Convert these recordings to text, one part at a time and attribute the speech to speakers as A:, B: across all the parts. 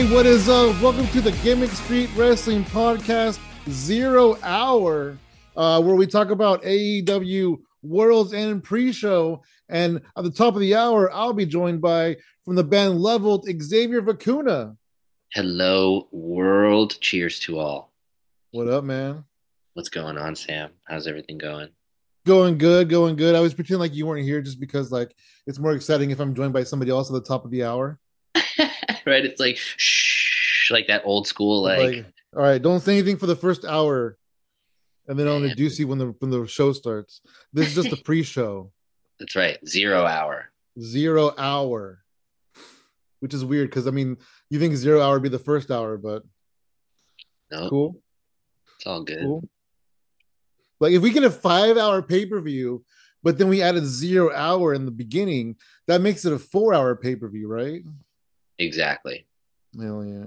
A: Hey, what is up? Welcome to the Gimmick Street Wrestling Podcast Zero Hour, uh, where we talk about AEW World's End pre-show. And at the top of the hour, I'll be joined by from the band Leveled Xavier Vacuna.
B: Hello, world. Cheers to all.
A: What up, man?
B: What's going on, Sam? How's everything going?
A: Going good, going good. I was pretending like you weren't here just because like it's more exciting if I'm joined by somebody else at the top of the hour.
B: right? It's like shh, like that old school like,
A: Like, all right, don't say anything for the first hour, and then
B: only
A: do see when the when the show starts. This is just the pre-show,
B: that's right, zero hour.
A: zero hour, which is weird because I mean you think zero hour would be the first hour, but
B: No,
A: cool,
B: it's all good.
A: cool. Like if we get a five-hour pay-per-view, but then we added zero hour in the beginning, that makes it a four-hour pay-per-view, right?
B: Exactly.
A: Hell yeah.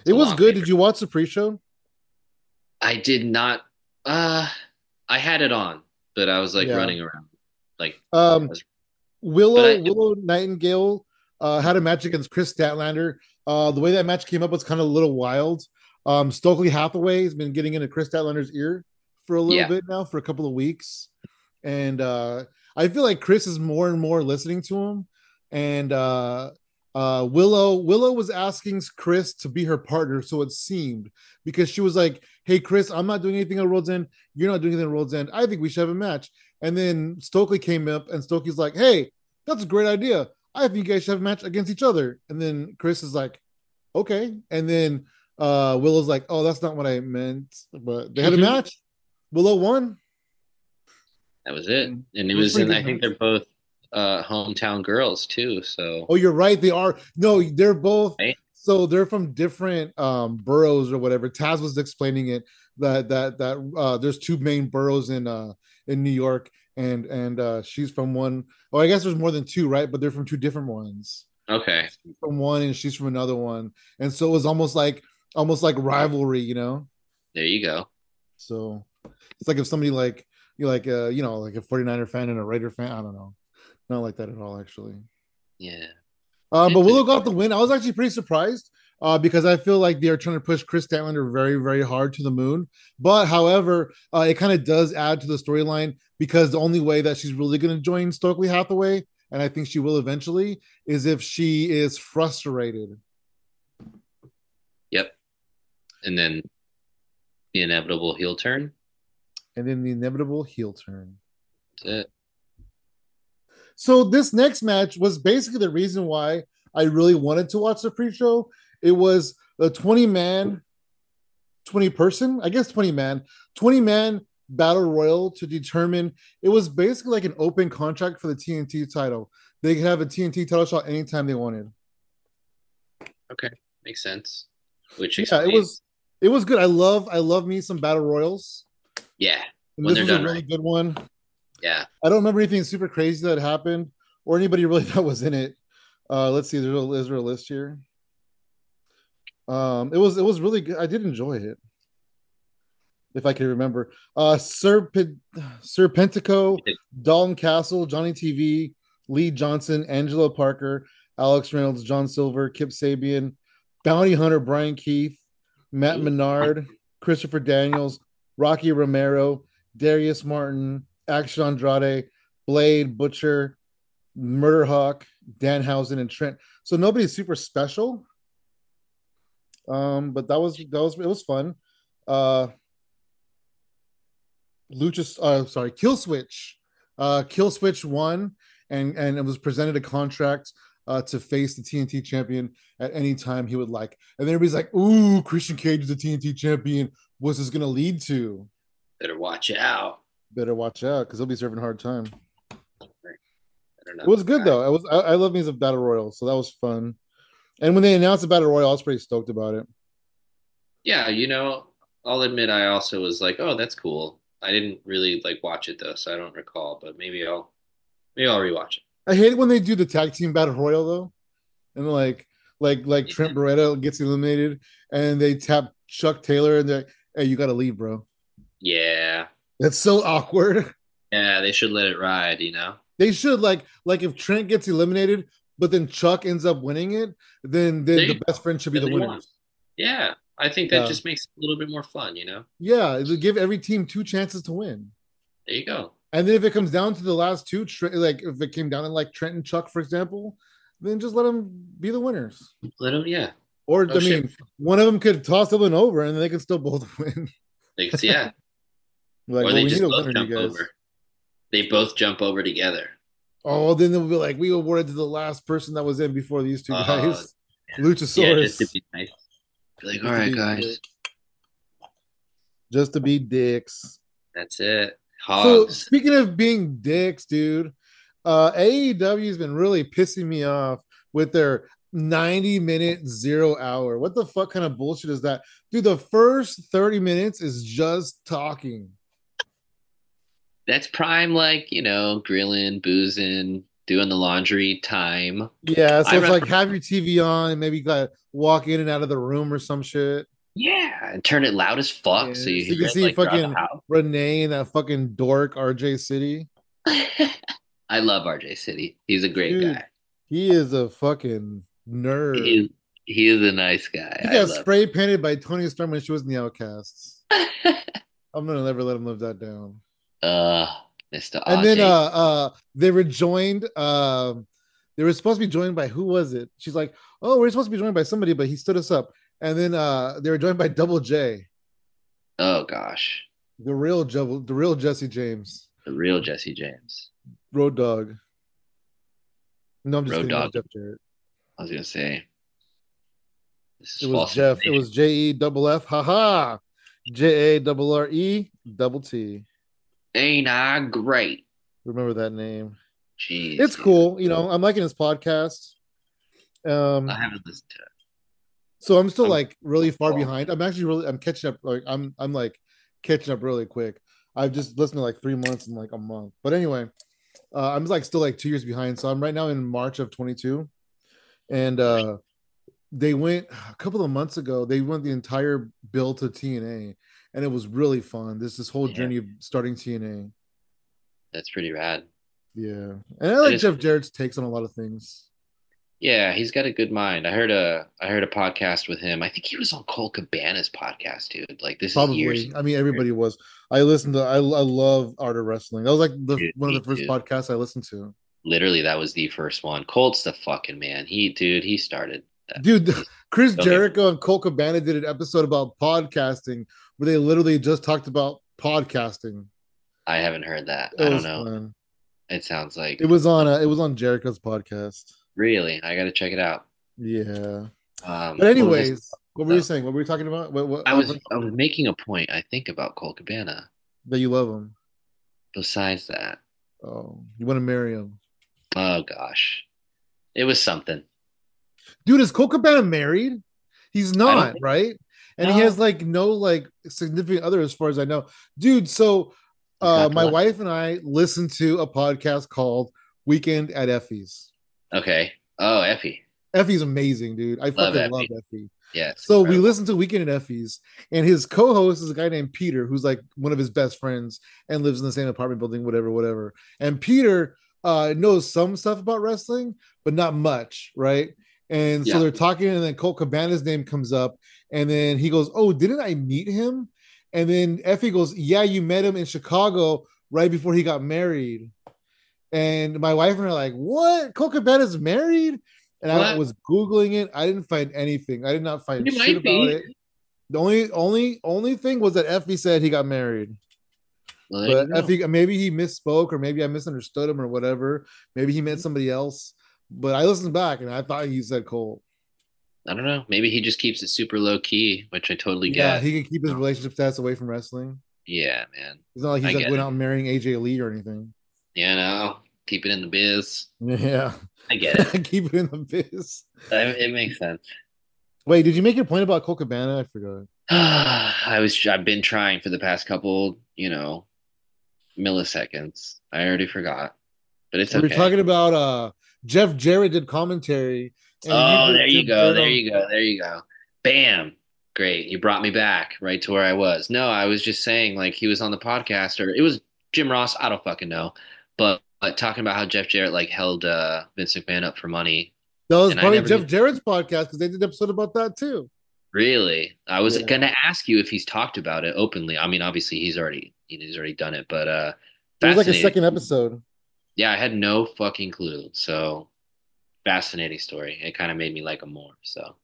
B: It's
A: It was good.
B: pay-per-view.
A: Did you watch the pre-show?
B: I did not uh I had it on, but I was like
A: Yeah.
B: running around. Like
A: Um,
B: was-
A: Willow
B: I-
A: Willow Nightingale uh, had a match against Kris Statlander. Uh, the way that match came up was kind of a little wild. Um, Stokely Hathaway has been getting into Kris Statlander's ear for a little
B: Yeah.
A: bit now, for a couple of weeks, and uh, I feel like Kris is more and more listening to him. And uh, uh, Willow Willow was asking Kris to be her partner, so it seemed because she was like, "Hey, Kris, I'm not doing anything on World's End. You're not doing anything on World's End. I think we should have a match." And then Stokely came up, and Stokely's like, "Hey, that's a great idea. I think you guys should have a match against each other." And then Kris is like, "Okay." And then uh, Willow's like, "Oh, that's not what I meant." But they had a
B: Mhm.
A: match. Willow won.
B: that was it. And it,
A: It was
B: was, in I think they're both uh hometown girls too, so
A: Oh, you're right. They are. No, they're both.
B: Right.
A: So they're from different um boroughs or whatever. Taz was explaining it that that that uh there's two main boroughs in uh in New York and and uh she's from one. Oh, I guess there's more than two, right? But they're from two different ones.
B: okay.
A: From one and she's from another one. And so it was almost like almost like rivalry, you know?
B: There you go.
A: So it's like if somebody like you like uh you know like a 49er fan and a Raider fan, I don't know. Not like that at all actually.
B: Yeah.
A: Uh, but Willow got the win. I was actually pretty surprised uh, because I feel like they're trying to push Kris Statlander very, very hard to the moon. But however, uh, it kind of does add to the storyline because the only way that she's really going to join Stokely Hathaway, and I think she will eventually, is if she is frustrated.
B: Yep. And then the inevitable heel turn.
A: And then the inevitable heel turn.
B: That's it.
A: So this next match was basically the reason why I really wanted to watch the pre-show. It was a 20 man, 20 person, I guess 20 man, 20 man battle royal to determine it was basically like an open contract for the TNT title. They could have a TNT title shot anytime they wanted.
B: Okay. Makes sense. Which
A: Yeah, it was it was good. I love I love me some battle royals.
B: yeah.
A: And this was a really
B: right.
A: good one.
B: Yeah.
A: I don't remember anything super crazy that happened or anybody really that was in it. Uh, let's see. There's a, is there a list here? Um, it was it was really good. I did enjoy it, if I can remember. Uh, Serpent Serpentico, Dalton Castle, Johnny TV, Lee Johnson, Angelo Parker, Alex Reynolds, John Silver, Kip Sabian, Bounty Hunter, Brian Keith, Matt. Menard, Christopher Daniels, Rocky Romero, Darius Martin, Action Andretti, Blade, Butcher, Murder Hawk, Danhausen, and Trent. So nobody's super special. Um, but that was that was it was fun. Uh Luchas uh sorry, Kill Switch. Uh Kill Switch won and and it was presented a contract uh to face the TNT champion at any time he would like. And then everybody's like, ooh, Christian Cage is the TNT champion. What's this gonna lead to?
B: Better watch out.
A: Better watch out because he'll be serving a hard time. It was good though. I was I, I love me some battle royal, so that was fun. And when they announced the battle royal, I was pretty stoked about it.
B: Yeah, you know, I'll admit I also was like, oh, that's cool. I didn't really like watch it though, so I don't recall, but maybe I'll maybe I'll rewatch it.
A: I hate it when they do the tag team battle royal though, and like like like mm-hmm. Trent Beretta gets eliminated, and they tap Chuck Taylor, and they're like, hey, you got to leave, bro.
B: Yeah.
A: That's so awkward.
B: Yeah, they should let it ride, you know?
A: They should like like if Trent gets eliminated, but then Chuck ends up winning it, then then the best friend should be the winners.
B: Yeah, I think that yeah. just makes it a little bit more fun, you know.
A: Yeah, give every team two chances to win.
B: There you go.
A: And then if it comes down to the last two, like if it came down to like Trent and Chuck, for example, then just let them be the winners.
B: Let them, yeah.
A: Or oh, I mean, shit. one of them could toss the something over, and they could still both win.
B: They could, yeah. Like, or well, they just both jump over. They both jump over together.
A: Oh, then they'll be like, we awarded to the last person that was in before these two uh, guys. Yeah. Luchasaurus. Yeah, just to be nice.
B: Be like, all right, guys.
A: Just to be dicks.
B: That's it.
A: Hogs. So speaking of being dicks, dude, uh AEW's been really pissing me off with their 90 minute zero hour. What the fuck kind of bullshit is that? Dude, the first 30 minutes is just talking.
B: That's prime, like, you know, grilling, boozing, doing the laundry time.
A: Yeah, so I it's like have your TV on and maybe like walk in and out of the room or some shit.
B: Yeah, and turn it loud as fuck yeah, so you, so you can
A: see like, fucking Renee and that fucking dork RJ City.
B: I love RJ City. He's a great Dude, guy.
A: He is a fucking nerd.
B: He is, he is a nice guy.
A: He got spray painted by Toni Storm when she was in the Outcasts. I'm gonna never let him live that down.
B: Uh, Mr.
A: And then uh uh they were joined. Um, they were supposed to be joined by who was it? She's like, oh, we're supposed to be joined by somebody, but he stood us up. And then uh they were joined by Double J.
B: Oh gosh.
A: The real the real Jesse James.
B: The real Jesse James.
A: Road Dog. No, I'm just
B: Road Dog. Jeff Jarrett. I was gonna say.
A: it was Jeff. It was J E double F. Ha ha. J A double R E double T.
B: Ain't I great?
A: Remember that name.
B: Jeez.
A: It's cool. You know, I'm liking his podcast.
B: Um I haven't listened to it.
A: So I'm still I'm, like really far behind. I'm actually really I'm catching up like I'm I'm like catching up really quick. I've just listened to like three months and like a month. But anyway, uh, I'm like still like two years behind. So I'm right now in March of 22. And uh they went a couple of months ago, they went the entire bill to TNA and it was really fun. This this whole yeah. journey of starting TNA.
B: That's pretty rad.
A: Yeah, and I like Jeff Jarrett's takes on a lot of things.
B: Yeah, he's got a good mind. I heard a I heard a podcast with him. I think he was on Colt Cabana's podcast, dude. Like this is Probably. years.
A: I mean, everybody was. I listened to. I I love Art of Wrestling. That was like the dude, one of the first dude. podcasts I listened to.
B: Literally, that was the first one. Colt's the fucking man. He, dude, he started.
A: That. Dude, Chris Jericho and Colt Cabana did an episode about podcasting where they literally just talked about podcasting.
B: I haven't heard that. It I don't know. Fun. It sounds like
A: it was on. A, it was on Jericho's podcast.
B: Really, I got to check it out.
A: Yeah. Um, but anyways, what, what were you saying? What were we talking about? What, what,
B: I was I was making a point. I think about Colt Cabana.
A: That you love him.
B: Besides that.
A: Oh, you want to marry him?
B: Oh gosh, it was something.
A: Dude, is Colt Cabana married? He's not, right? And no. he has like no like significant other as far as I know, dude. So, uh, my wife and I listened to a podcast called Weekend at Effie's.
B: Okay. Oh, Effie.
A: Effie's amazing, dude. I love fucking Effie. love Effie.
B: Yeah.
A: So incredible. we listened to Weekend at Effie's, and his co-host is a guy named Peter, who's like one of his best friends and lives in the same apartment building, whatever, whatever. And Peter uh, knows some stuff about wrestling, but not much, right? And so yeah. they're talking, and then Colt Cabana's name comes up, and then he goes, "Oh, didn't I meet him?" And then Effie goes, "Yeah, you met him in Chicago right before he got married." And my wife and I are like, "What? Colt Cabana's married?" And what? I was googling it. I didn't find anything. I did not find it shit about be. it. The only only only thing was that Effie said he got married. Well, but Effie, maybe he misspoke, or maybe I misunderstood him, or whatever. Maybe he meant somebody else. But I listened back and I thought he said Colt.
B: I don't know. Maybe he just keeps it super low key, which I totally get.
A: Yeah, he can keep his relationship stats away from wrestling.
B: Yeah, man.
A: It's not like he's like went out marrying AJ Lee or anything.
B: Yeah, no. Keep it in the biz.
A: Yeah.
B: I get it.
A: keep it in the biz.
B: It makes sense.
A: Wait, did you make your point about Colt Cabana? I forgot.
B: I was I've been trying for the past couple, you know, milliseconds. I already forgot. But it's we
A: okay. We're talking about uh Jeff Jarrett did commentary.
B: Oh, there you go. There you go. There you go. Bam. Great. You brought me back right to where I was. No, I was just saying like he was on the podcast or it was Jim Ross. I don't fucking know. But but talking about how Jeff Jarrett like held uh, Vince McMahon up for money.
A: That was
B: And
A: probably Jeff
B: knew-
A: Jarrett's podcast because they did an episode about that too.
B: Really, I was
A: Yeah.
B: gonna ask you if he's talked about it openly. I mean, obviously he's already he's already done it, but uh,
A: It was like a second episode.
B: Yeah, I had no fucking clue. So fascinating story. It kind of made me like him more. So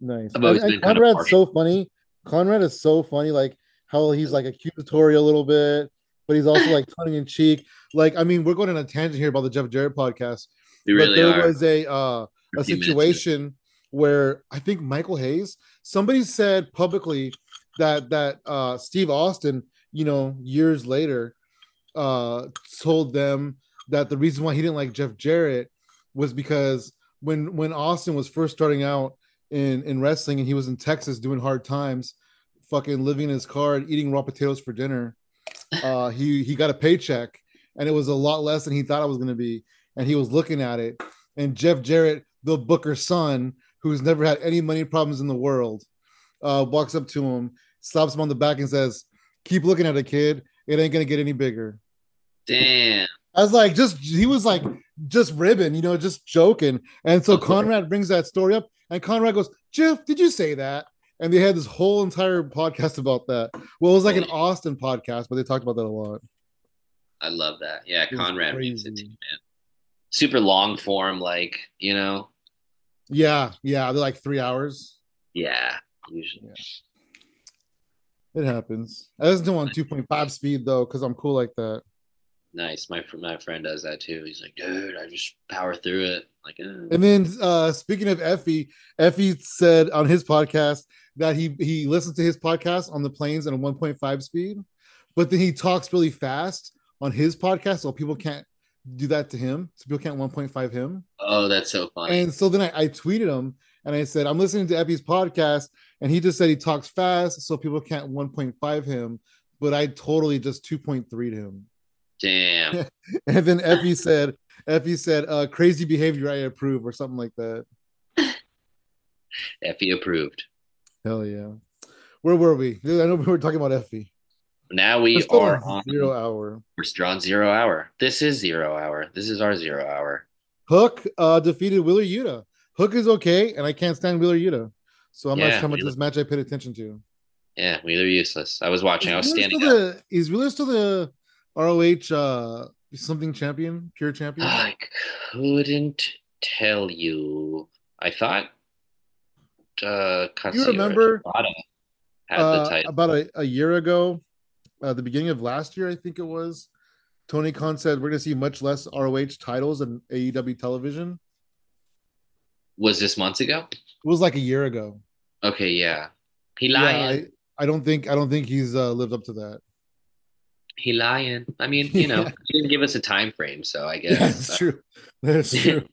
A: Nice.
B: I've always
A: And-
B: been
A: and
B: kind of
A: Conrad's so funny. Conrad is so funny, like how he's like accusatory a little bit, but he's also like tongue in cheek. Like, I mean, we're going on a tangent here about the Jeff Jarrett podcast,
B: we
A: but
B: really
A: there
B: are.
A: was a uh, a situation where I think Michael Hayes, somebody said publicly that that uh, Steve Austin, you know, years later, uh, told them that the reason why he didn't like Jeff Jarrett was because when when Austin was first starting out in in wrestling and he was in Texas doing hard times, fucking living in his car and eating raw potatoes for dinner, uh, he he got a paycheck and it was a lot less than he thought it was going to be, and he was looking at it, and Jeff Jarrett, the Booker's son, who's never had any money problems in the world, uh, walks up to him, slaps him on the back, and says, "Keep looking at it, kid. It ain't gonna get any bigger."
B: Damn.
A: I was like, just he was like just ribbing, you know, just joking. And so Conrad brings that story up, and Conrad goes, Jeff, did you say that? And they had this whole entire podcast about that. Well, it was like an Austin podcast, but they talked about that a lot.
B: I love that. Yeah,
A: was
B: Conrad makes it too, man. Super long form, like you know.
A: Yeah, yeah, they're like three hours.
B: Yeah, usually.
A: Yeah. It happens. I listen to him on 2.5 speed though, because I'm cool like that.
B: Nice. My my friend does that too. He's like, dude, I just power through it. Like, eh.
A: And then uh speaking of Effie, Effie said on his podcast that he he listens to his podcast on the planes at a 1.5 speed, but then he talks really fast on his podcast, so people can't do that to him. So people can't 1.5 him.
B: oh, that's so funny.
A: And so then I, I tweeted him and I said, I'm listening to Effie's podcast, and he just said he talks fast, so people can't 1.5 him, but I totally just 2.3 to him.
B: Damn.
A: And then Effie said, Effie said, uh, crazy behavior I approve, or something like that.
B: Effie approved.
A: Hell yeah. Where were we? I know we were talking about Effie.
B: Now we
A: We're on zero hour.
B: we're on zero hour. This is zero hour. This is our zero hour.
A: Hook uh, defeated Wheeler Yuta. Hook is okay, and I can't stand Wheeler Yuta. So I'm not
B: Yeah,
A: sure how much
B: Wheeler-
A: this match I paid attention to.
B: Yeah, Wheeler useless. I was watching. I was
A: Wheeler
B: standing
A: the, is Wheeler still the ROH uh, something champion, pure champion?
B: I couldn't tell you. I thought uh
A: remember,
B: Shibata had the
A: uh,
B: title.
A: about a, a year ago, uh, the beginning of last year, I think it was. Tony Khan said we're going to see much less ROH titles in AEW television.
B: Was this months ago?
A: It was like a year ago.
B: Okay, yeah. He
A: Yeah,
B: lying.
A: I, I don't think I don't think he's uh, lived up to that.
B: He lying. I mean, you know,
A: Yeah.
B: he didn't give us a time frame, so I
A: Yeah,
B: guess
A: that's true. That's true.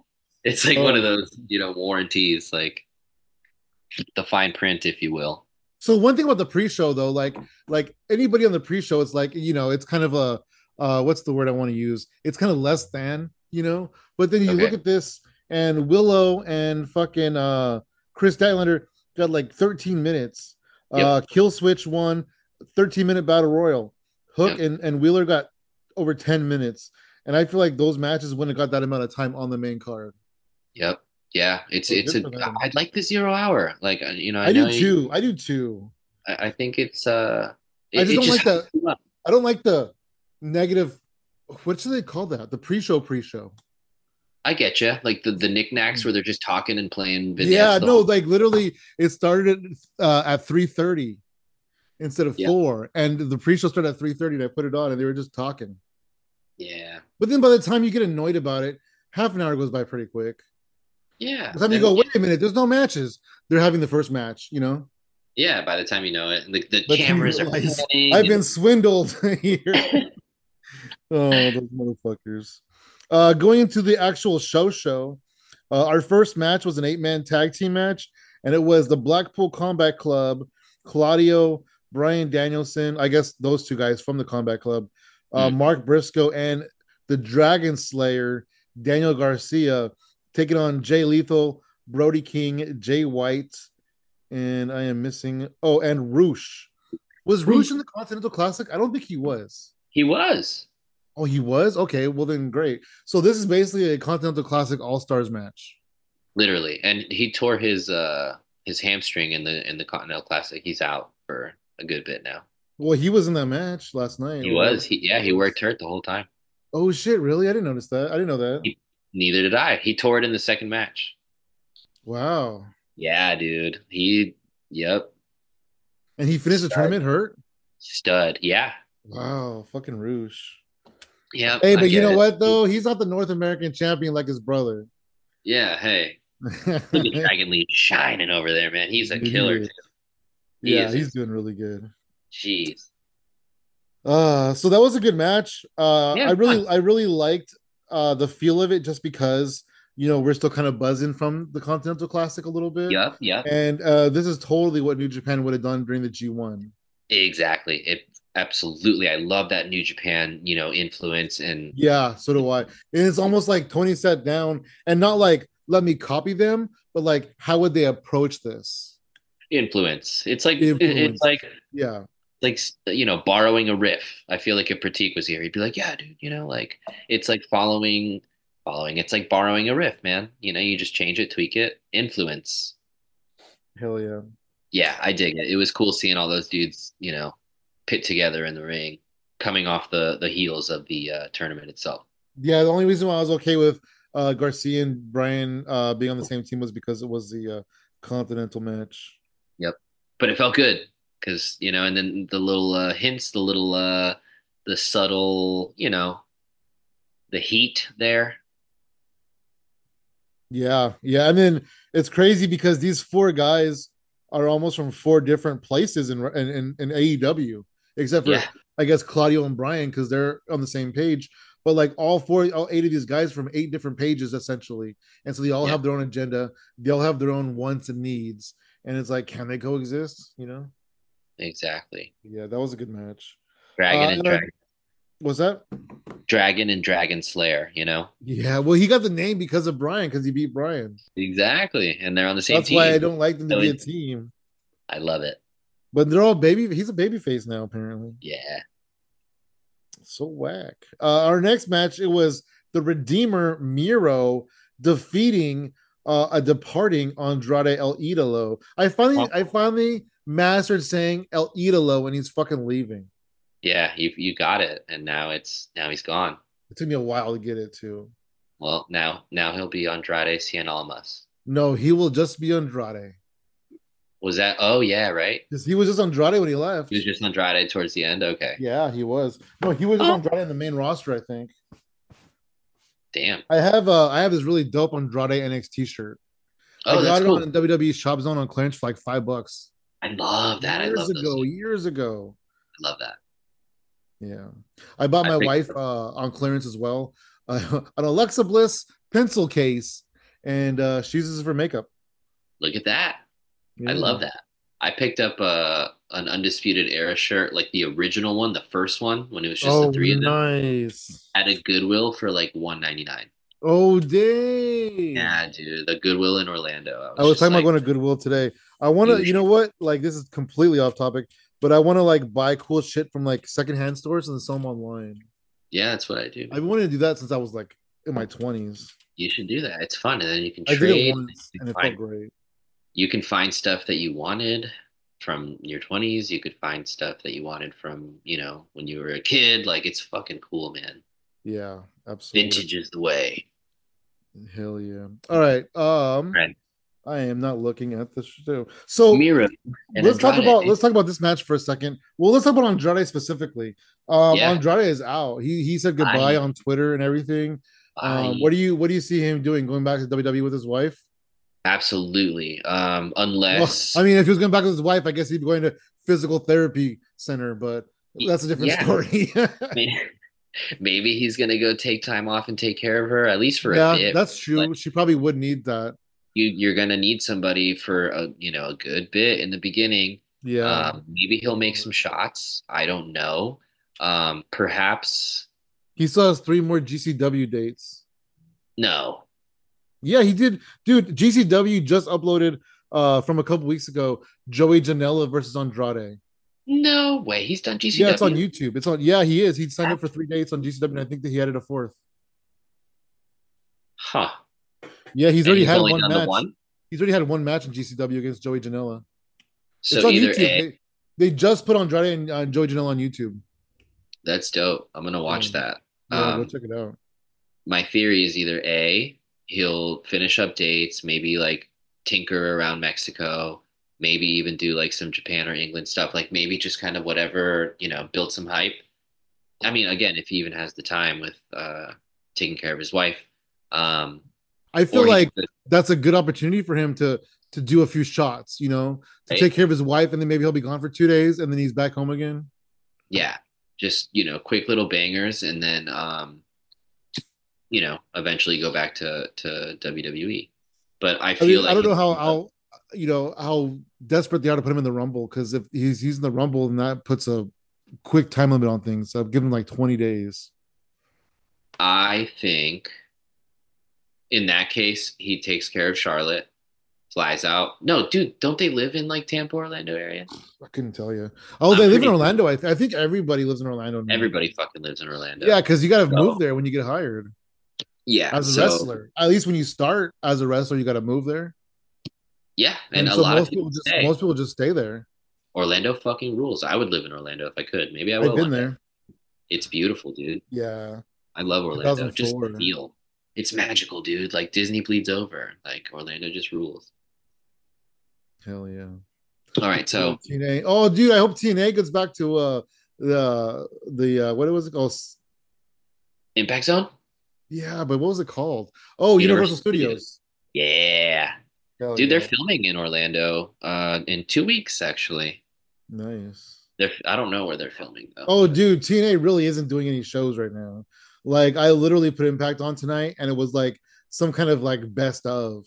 B: it's like one of
A: Oh.
B: those, you know, warranties, like the fine print, if you will.
A: So one thing about the pre-show though, like like anybody on the pre-show, it's like you know, it's kind of a uh, what's the word I want to use? It's kind of less than you know. But then you
B: Okay.
A: look at this, and Willow and fucking uh, Kris Statlander got like 13 minutes. Uh, Kill Switch won 13 minute battle royal. Hook
B: Yep.
A: and and Wheeler got over 10 minutes, and I feel like those matches wouldn't have got that amount of time on the main card.
B: Yep. Yeah, it's
A: Well,
B: it's a. I'd like the zero hour. Like uh, you know, I,
A: I,
B: know
A: do
B: you-
A: I do too.
B: I, I think it's uh.
A: I just don't like
B: to come up.
A: I don't like the negative. What should they call that? The pre-show, pre-show.
B: I get you. Like the the knickknacks where they're just talking and playing.
A: yeah, no, like literally, it started at, uh, at three thirty instead of
B: Yeah.
A: four, and the pre-show started at three thirty, and I put it on, and they were just talking.
B: yeah,
A: But then by the time you get annoyed about it, half an hour goes by pretty quick.
B: yeah.
A: By the time you go, wait a minute, there's no matches. They're having the first match, you know.
B: Yeah, by the time you know it, the, the
A: then
B: cameras are.
A: I've
B: and-
A: been swindled here. oh, those motherfuckers. Uh, going into the actual show show, uh, our first match was an eight man tag team match, and it was the Blackpool Combat Club, Claudio, Brian Danielson, I guess those two guys from the Combat Club, uh,
B: Hmm.
A: Mark Briscoe, and the Dragon Slayer, Daniel Garcia, taking on Jay Lethal, Brody King, Jay White, and I am missing, oh, and Rush. Was Rush in the Continental Classic? I don't think he was.
B: He was.
A: Oh, he was okay. Well, then great. So this is basically a Continental Classic All Stars match.
B: literally. And he tore his uh his hamstring in the in the Continental Classic. He's out for a good bit now.
A: Well, he was in that match last night.
B: He was. He yeah, he worked hurt the whole time.
A: Oh shit! Really? I didn't notice that. I didn't know that.
B: He, neither did I. He tore it in the second match.
A: Wow.
B: Yeah, dude. He yep.
A: And he finished the tournament hurt.
B: Stud. Yeah.
A: Wow, fucking Rush.
B: Yeah.
A: Hey, but you know
B: it.
A: what though? He's not the North American champion like his brother.
B: Yeah, hey. Look at Dragon Lee shining over there, man. He's a killer. too. He
A: yeah,
B: is.
A: he's doing really good.
B: Jeez.
A: Uh, so that was a good match. Uh,
B: Yeah,
A: I really,
B: fun.
A: I really liked uh the feel of it, just because you know we're still kind of buzzing from the Continental Classic a little bit.
B: Yeah, yeah.
A: And uh, this is totally what New Japan would have done during the G1.
B: Exactly. It absolutely. I love that New Japan, you know, influence and
A: Yeah, so do I. And it's almost like Tony sat down and not like let me copy them, but like how would they approach this?
B: Influence. It's like
A: Influence.
B: it's like
A: Yeah,
B: like you know borrowing a riff. I feel like if Pratik was here, he'd be like, "Yeah, dude, you know, like it's like following following. It's like borrowing a riff, man. You know, you just change it, tweak it, influence."
A: hell yeah.
B: Yeah, I dig it. It was cool seeing all those dudes, you know, pit together in the ring, coming off the the heels of the uh, tournament itself.
A: Yeah, the only reason why I was okay with uh Garcia and Brian uh being on the same team was because it was the uh Continental match.
B: Yep. But it felt good because, you know, and then the little uh, hints, the little, uh, the subtle, you know, the heat there.
A: Yeah, yeah. And then it's crazy because these four guys are almost from four different places in in, in, in AEW, except for
B: Yeah.
A: I guess Claudio and Brian because they're on the same page. But like all four, all eight of these guys from eight different pages essentially, and so they all
B: Yeah.
A: have their own agenda. They all have their own wants and needs, and it's like, can they coexist? You know?
B: Exactly.
A: Yeah, that was a good match.
B: Dragon
A: Uh,
B: and Dragon,
A: Was that?
B: Dragon and Dragon Slayer, you know?
A: Yeah. Well, he got the name because of Brian because he beat Brian.
B: Exactly. And they're on the same
A: That's
B: team.
A: why I don't like them to be a team.
B: I love it.
A: But they're all baby. He's a baby face now, apparently.
B: Yeah.
A: So whack. Uh, our next match, it was the Redeemer Miro defeating uh, a departing Andrade El Idolo. I finally,
B: Wow.
A: I finally mastered saying El Idolo, when he's fucking leaving.
B: Yeah. You, you got it. And now it's, now he's gone.
A: It took me a while to get it too.
B: Well, now, now he'll be Andrade Cien Almas.
A: No, he will just be Andrade
B: Was that, oh, yeah, right?
A: he was just Andrade when he left.
B: He was just Andrade towards the end. Okay.
A: yeah, he was. No, he was just
B: Oh.
A: Andrade in the main roster. I think.
B: Damn.
A: I have uh, I have this really dope Andrade NXT shirt.
B: Oh,
A: I got
B: cool.
A: it on WWE Shop Zone on clearance for like five bucks.
B: I love that. I
A: years
B: love
A: ago, years ago.
B: I love that.
A: Yeah, I bought my
B: think-
A: wife uh, on clearance as well, uh, an Alexa Bliss pencil case, and uh, she uses it for makeup.
B: Look at that. I love that. I picked up uh, an Undisputed Era shirt, like the original one, the first one, when it was just
A: oh,
B: the three of them,
A: nice.
B: at a Goodwill for like one ninety nine.
A: Oh, dang.
B: Yeah, dude, the Goodwill in Orlando.
A: I was
B: just
A: talking
B: like,
A: about going to Goodwill today. I want to,
B: You
A: know what? Like, this is completely off topic, but I want to like buy cool shit from like secondhand stores and sell them online.
B: Yeah, that's what I do.
A: I've wanted to do that since I was like in my twenties.
B: You should do that. It's fun, and then you can
A: I
B: trade.
A: once,
B: you
A: and it felt great.
B: You can find stuff that you wanted from your twenties. You could find stuff that you wanted from you know when you were a kid. Like it's fucking cool, man.
A: Yeah, absolutely.
B: Vintage is the way.
A: Hell yeah. All right. Um,
B: Right.
A: I am not looking at this show. So
B: Miro. and
A: let's talk about let's talk about this match for a second. Well, let's talk about Andrade specifically. Um,
B: Yeah.
A: Andrade is out. He he said goodbye
B: I-
A: on Twitter and everything. Um, what do you what do you see him doing? Going back to WWE with his wife?
B: Absolutely. Um,
A: Well,
B: unless
A: I mean, if he was going back with his wife, I guess he'd be going to physical therapy center, but that's a different
B: Yeah.
A: story.
B: maybe, maybe he's gonna go take time off and take care of her at least for a
A: yeah,
B: bit.
A: that's true. she probably would need that.
B: You you're gonna need somebody for a you know a good bit in the beginning.
A: Yeah.
B: Um, maybe he'll make some shots. I don't know. Um, perhaps
A: he still has three more GCW dates.
B: no.
A: Yeah, he did. Dude, GCW just uploaded uh from a couple weeks ago Joey Janela versus Andrade.
B: No way. He's done GCW.
A: Yeah, it's on YouTube. It's on. Yeah, he is. He signed up for three dates on GCW, and I think that he added a fourth.
B: Huh.
A: Yeah, he's
B: And
A: already
B: he's
A: had one match.
B: one?
A: He's already had one match in GCW against Joey Janela.
B: So
A: it's on YouTube.
B: A,
A: They, they just put Andrade and uh, Joey Janela on YouTube.
B: that's dope. I'm gonna watch
A: Yeah.
B: that.
A: Yeah, go
B: Um,
A: check it out.
B: my theory is either A, he'll finish up dates, maybe like tinker around Mexico, maybe even do like some Japan or England stuff, like maybe just kind of whatever, you know, build some hype. I mean, again, if he even has the time with uh taking care of his wife. Um,
A: I feel like
B: could-
A: that's a good opportunity for him to to do a few shots. You know, to
B: Right.
A: take care of his wife, and then maybe he'll be gone for two days, and then he's back home again.
B: yeah, just, you know, quick little bangers and then um, you know, eventually go back to to WWE. But I
A: I
B: feel
A: mean,
B: like
A: I don't know how how you know how desperate they are to put him in the Rumble because if he's in the Rumble, and that puts a quick time limit on things. So I've given like twenty days.
B: I think in that case, he takes care of Charlotte, flies out. No, dude, don't they live in like Tampa, Orlando area?
A: I couldn't tell you. Oh,
B: I'm
A: they live in Orlando. I, th- I think everybody lives in Orlando. now.
B: Everybody fucking lives in Orlando.
A: Yeah, because you got to
B: So-
A: move there when you get hired
B: yeah.
A: as a
B: so,
A: wrestler. At least when you start as a wrestler, you got to move there.
B: Yeah, and,
A: And,
B: a
A: so
B: lot of
A: most
B: people
A: people just
B: stay.
A: most people just stay there.
B: Orlando fucking rules. I would live in Orlando if I could. Maybe I
A: I've
B: will.
A: been
B: one day.
A: there.
B: It's beautiful, dude.
A: Yeah,
B: I love Orlando. Just
A: 2004.
B: feel. It's magical, dude. Like Disney bleeds over. Like Orlando just rules.
A: hell yeah.
B: All right, so
A: TNA. Oh, dude, I hope TNA gets back to uh the the uh, what was it called?
B: Impact Zone.
A: Yeah, but what was it called? Oh, Universal,
B: Universal
A: Studios.
B: Yeah,
A: Hell
B: dude, they're filming in Orlando uh, in two weeks. Actually,
A: nice.
B: they're. I don't know where they're filming though.
A: Oh, dude, TNA really isn't doing any shows right now. Like, I literally put Impact on tonight, and it was like some kind of like best of.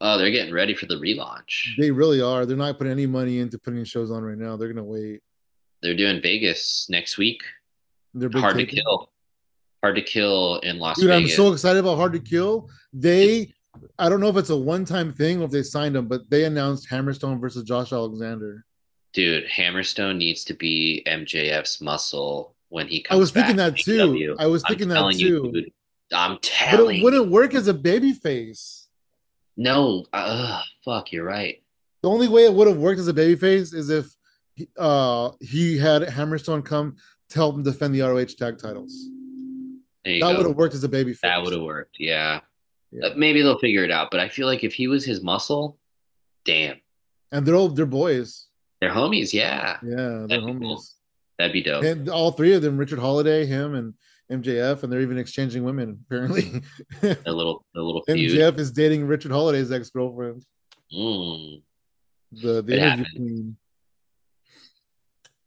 B: Oh, they're getting ready for the relaunch.
A: They really are. They're not putting any money into putting shows on right now. They're gonna wait.
B: They're doing Vegas next week.
A: They're big
B: Hard to kill. Hard to kill in Las
A: Dude, I'm so excited about Hard to Kill. They, I don't know if it's a one-time thing or if they signed him, but they announced Hammerstone versus Josh Alexander.
B: Dude, Hammerstone needs to be MJF's muscle when he comes
A: I was thinking that
B: to
A: too.
B: AEW.
A: I was
B: I'm
A: thinking that too.
B: you, dude. I'm telling.
A: But it wouldn't work as a baby face.
B: No, uh, fuck, you're right.
A: The only way it would have worked as a baby face is if uh, he had Hammerstone come to help him defend the ROH tag titles. That would have worked as a baby face.
B: That would have worked. Yeah.
A: Yeah.
B: Uh, Maybe they'll figure it out, but I feel like if he was his muscle, damn.
A: And they're all they're boys.
B: They're homies, yeah.
A: Yeah, they're
B: That'd be
A: homies.
B: cool. That'd be dope.
A: And all three of them, Richard Holliday, him, and MJF, and they're even exchanging women. Apparently,
B: a little a little feud.
A: MJF is dating Richard Holliday's ex girlfriend,
B: Mm,
A: the the
B: It
A: interview
B: happened.
A: queen.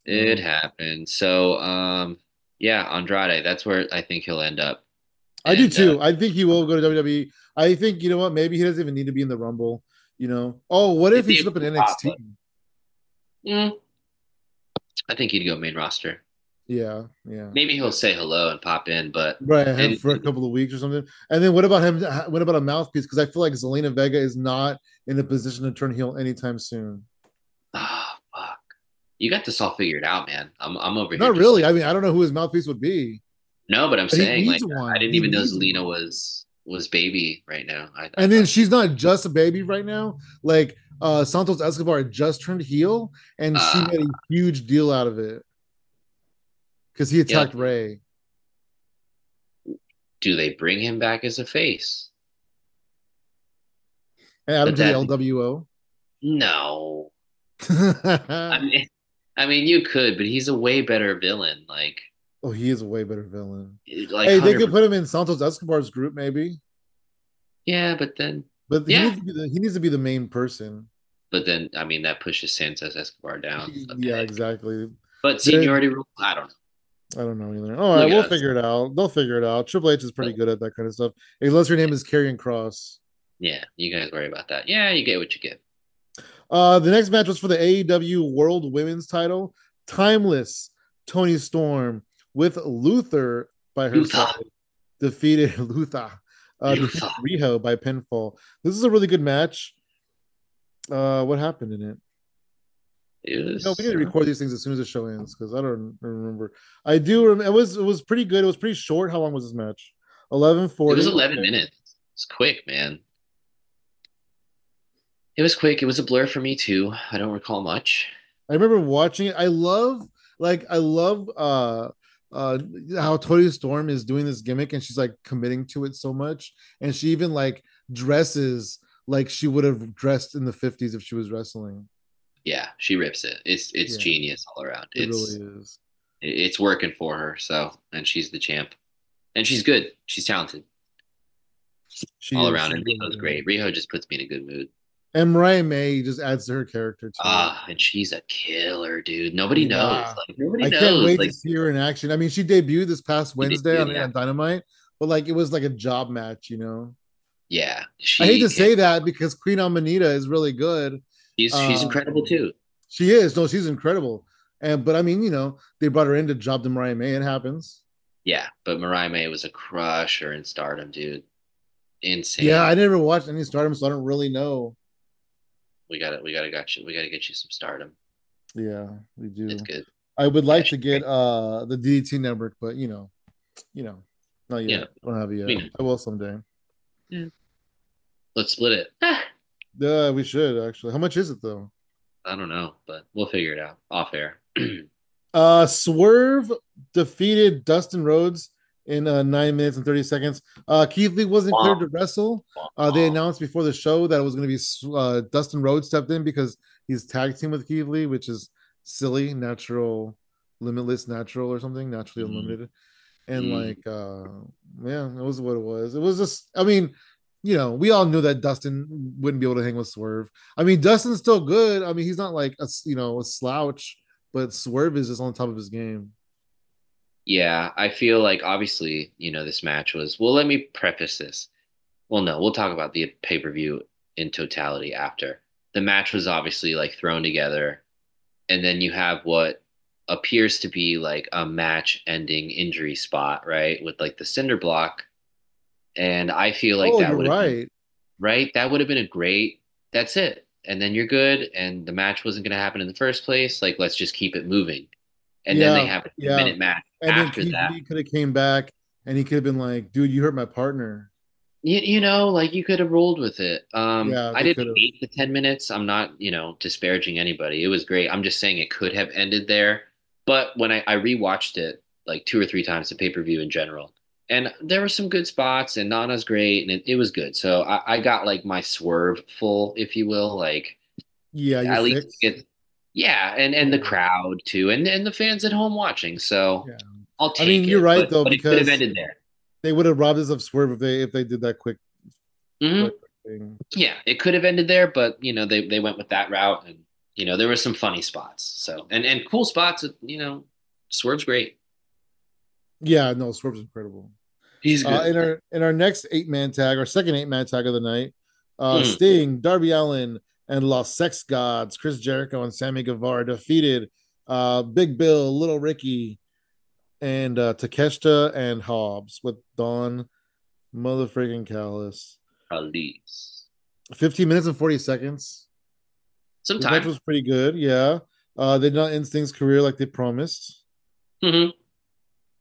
B: it happened. So um yeah, Andrade, that's where I think he'll end up.
A: I do too.
B: uh,
A: I think he will go to WWE. I think you know what? Maybe he doesn't even need to be in the Rumble. You know? Oh, what if he's up in NXT?
B: up. mm, I think he'd go main roster.
A: Yeah, yeah.
B: Maybe he'll say hello and pop in, but
A: Right,
B: And-
A: for a couple of weeks or something. And then what about him? What about a mouthpiece? Because I feel like Zelina Vega is not in a position to turn heel anytime soon.
B: You got this all figured out, man. I'm I'm over here.
A: Not really.
B: like-
A: I mean, I don't know who his mouthpiece would be.
B: no, but I'm
A: But
B: saying like
A: one.
B: I didn't
A: He
B: even know Zelina
A: one.
B: was was baby right now. I, I
A: And then she's not just a baby right now. Like uh Santos Escobar just turned heel, and she
B: Ah.
A: made a huge deal out of it because he attacked Ray.
B: do they bring him back as a face?
A: And add him
B: But
A: to the LWO.
B: No. I mean, I mean, you could, but he's a way better villain. Like,
A: oh, he is a way better villain.
B: like
A: hey, they
B: 100%
A: could put him in Santos Escobar's group, maybe.
B: yeah, but then,
A: But he,
B: Yeah.
A: needs to be the, he needs to be the main person.
B: but then, I mean, that pushes Santos Escobar down.
A: Yeah, exactly.
B: But seniority rule, I don't know.
A: I don't know either. All right,
B: Look
A: we'll
B: us.
A: figure it out. They'll figure it out. Triple H is pretty good at that kind of stuff. Unless your name is Karrion Kross.
B: Yeah, you guys worry about that. Yeah, you get what you get.
A: Uh, the next match was for the AEW World Women's Title. Timeless Toni Storm with Luther by her side defeated Luther. Uh, defeated. Riho by pinfall. This is a really good match. Uh, what happened in it?
B: It was,
A: No, we need to record these things as soon as the show ends because I don't remember. I do. Rem- it was it was pretty good. It was pretty short. How long was this match? Eleven
B: It was 11 minutes. It's quick, man. It was quick. It was a blur for me too. I don't recall much.
A: I remember watching it. I love like I love uh uh how Toni Storm is doing this gimmick and she's like committing to it so much. And she even like dresses like she would have dressed in the 50s if she was wrestling.
B: Yeah, she rips it. It's it's
A: Yeah.
B: genius all around.
A: It
B: It's
A: really is.
B: it's working for her. So, and she's the champ, and she's good. She's talented
A: She
B: all
A: is-
B: around, and Riho's great. Riho just puts me in a good mood.
A: And Mariah May just adds to her character too.
B: Ah, and she's a killer, dude. Nobody
A: Yeah.
B: knows. Like nobody
A: I
B: knows.
A: can't wait
B: like
A: to see her in action. I mean, she debuted this past Wednesday on,
B: yeah.
A: on Dynamite, but like it was like a job match, you know.
B: yeah, she
A: I hate to say that because Queen Aminata is really good.
B: she's she's
A: um,
B: incredible too.
A: She is. No, she's incredible. And but I mean, you know, they brought her in to job to Mariah May. It happens.
B: Yeah, but Mariah May was a crusher in Stardom, dude. Insane.
A: Yeah, I never watched any Stardom, so I don't really know.
B: We got to we got to got you. We got to get you some Stardom.
A: Yeah, we do.
B: It's good.
A: I would like to get uh the DDT network, but you know, you know, not yet.
B: Yeah.
A: I don't have it yet.
B: know.
A: I will someday.
B: Let's split it. Ah,
A: Yeah, we should actually. How much is it though?
B: I don't know, but we'll figure it out off air.
A: Uh Swerve defeated Dustin Rhodes in uh, nine minutes and 30 seconds. Uh Keith Lee wasn't cleared to wrestle. Uh, they announced before the show that it was going to be uh, Dustin Rhodes stepped in because he's tag team with Keith Lee, which is silly, natural, limitless, natural, or something, naturally
B: Mhm.
A: unlimited. And
B: Mhm.
A: like, uh, yeah, it was what it was. It was just, I mean, you know, we all knew that Dustin wouldn't be able to hang with Swerve. I mean, Dustin's still good. I mean, he's not like a you know a slouch, but Swerve is just on top of his game.
B: Yeah, I feel like obviously, you know, this match was. Well, let me preface this. Well, no, we'll talk about the pay per view in totality after. The match was obviously like thrown together, and then you have what appears to be like a match ending injury spot, right? With like the cinder block. And I feel like
A: oh,
B: that would been
A: right.
B: right? That would have been a great. That's it, and then you're good, and the match wasn't going to happen in the first place. Like, let's just keep it moving, and then they
A: Yeah,
B: have a
A: yeah.
B: minute match
A: And
B: after
A: Keith
B: that.
A: Lee could have came back and he could have been like, "Dude, you hurt my partner."
B: You, you know, like you could have rolled with it. Um,
A: Yeah,
B: I didn't
A: could've.
B: hate the ten minutes. I'm not, you know, disparaging anybody. It was great. I'm just saying it could have ended there. But when I, I rewatched it like two or three times, the pay per view in general, and there were some good spots, and Nana's great, and it, it was good. So I, I got like my swerve full, if you will, like.
A: Yeah,
B: at least
A: fixed.
B: get yeah and and the crowd too and and the fans at home watching so
A: Yeah.
B: i'll take.
A: I
B: mean,
A: you're right,
B: but-
A: though,
B: but it could have
A: because-
B: ended there
A: They would have robbed us of Swerve if they if they did that quick,
B: Mhm.
A: quick thing.
B: yeah it could have ended there but you know they they went with that route and you know there were some funny spots so and and cool spots you know swerve's great
A: Yeah, no, Swerve's incredible.
B: he's
A: Uh, in our in our next eight man tag, our second eight man tag of the night, uh,
B: Mhm.
A: Sting, Darby Allin, and Los Sex Gods, Chris Jericho and Sammy Guevara defeated uh, Big Bill, Little Ricky, and uh, Takeshita and Hobbs with Don motherfucking Callis.
B: Police.
A: 15 minutes and 40 seconds.
B: Sometimes
A: was pretty good. Yeah. Uh, they did not end Sting's career like they promised.
B: Mm-hmm.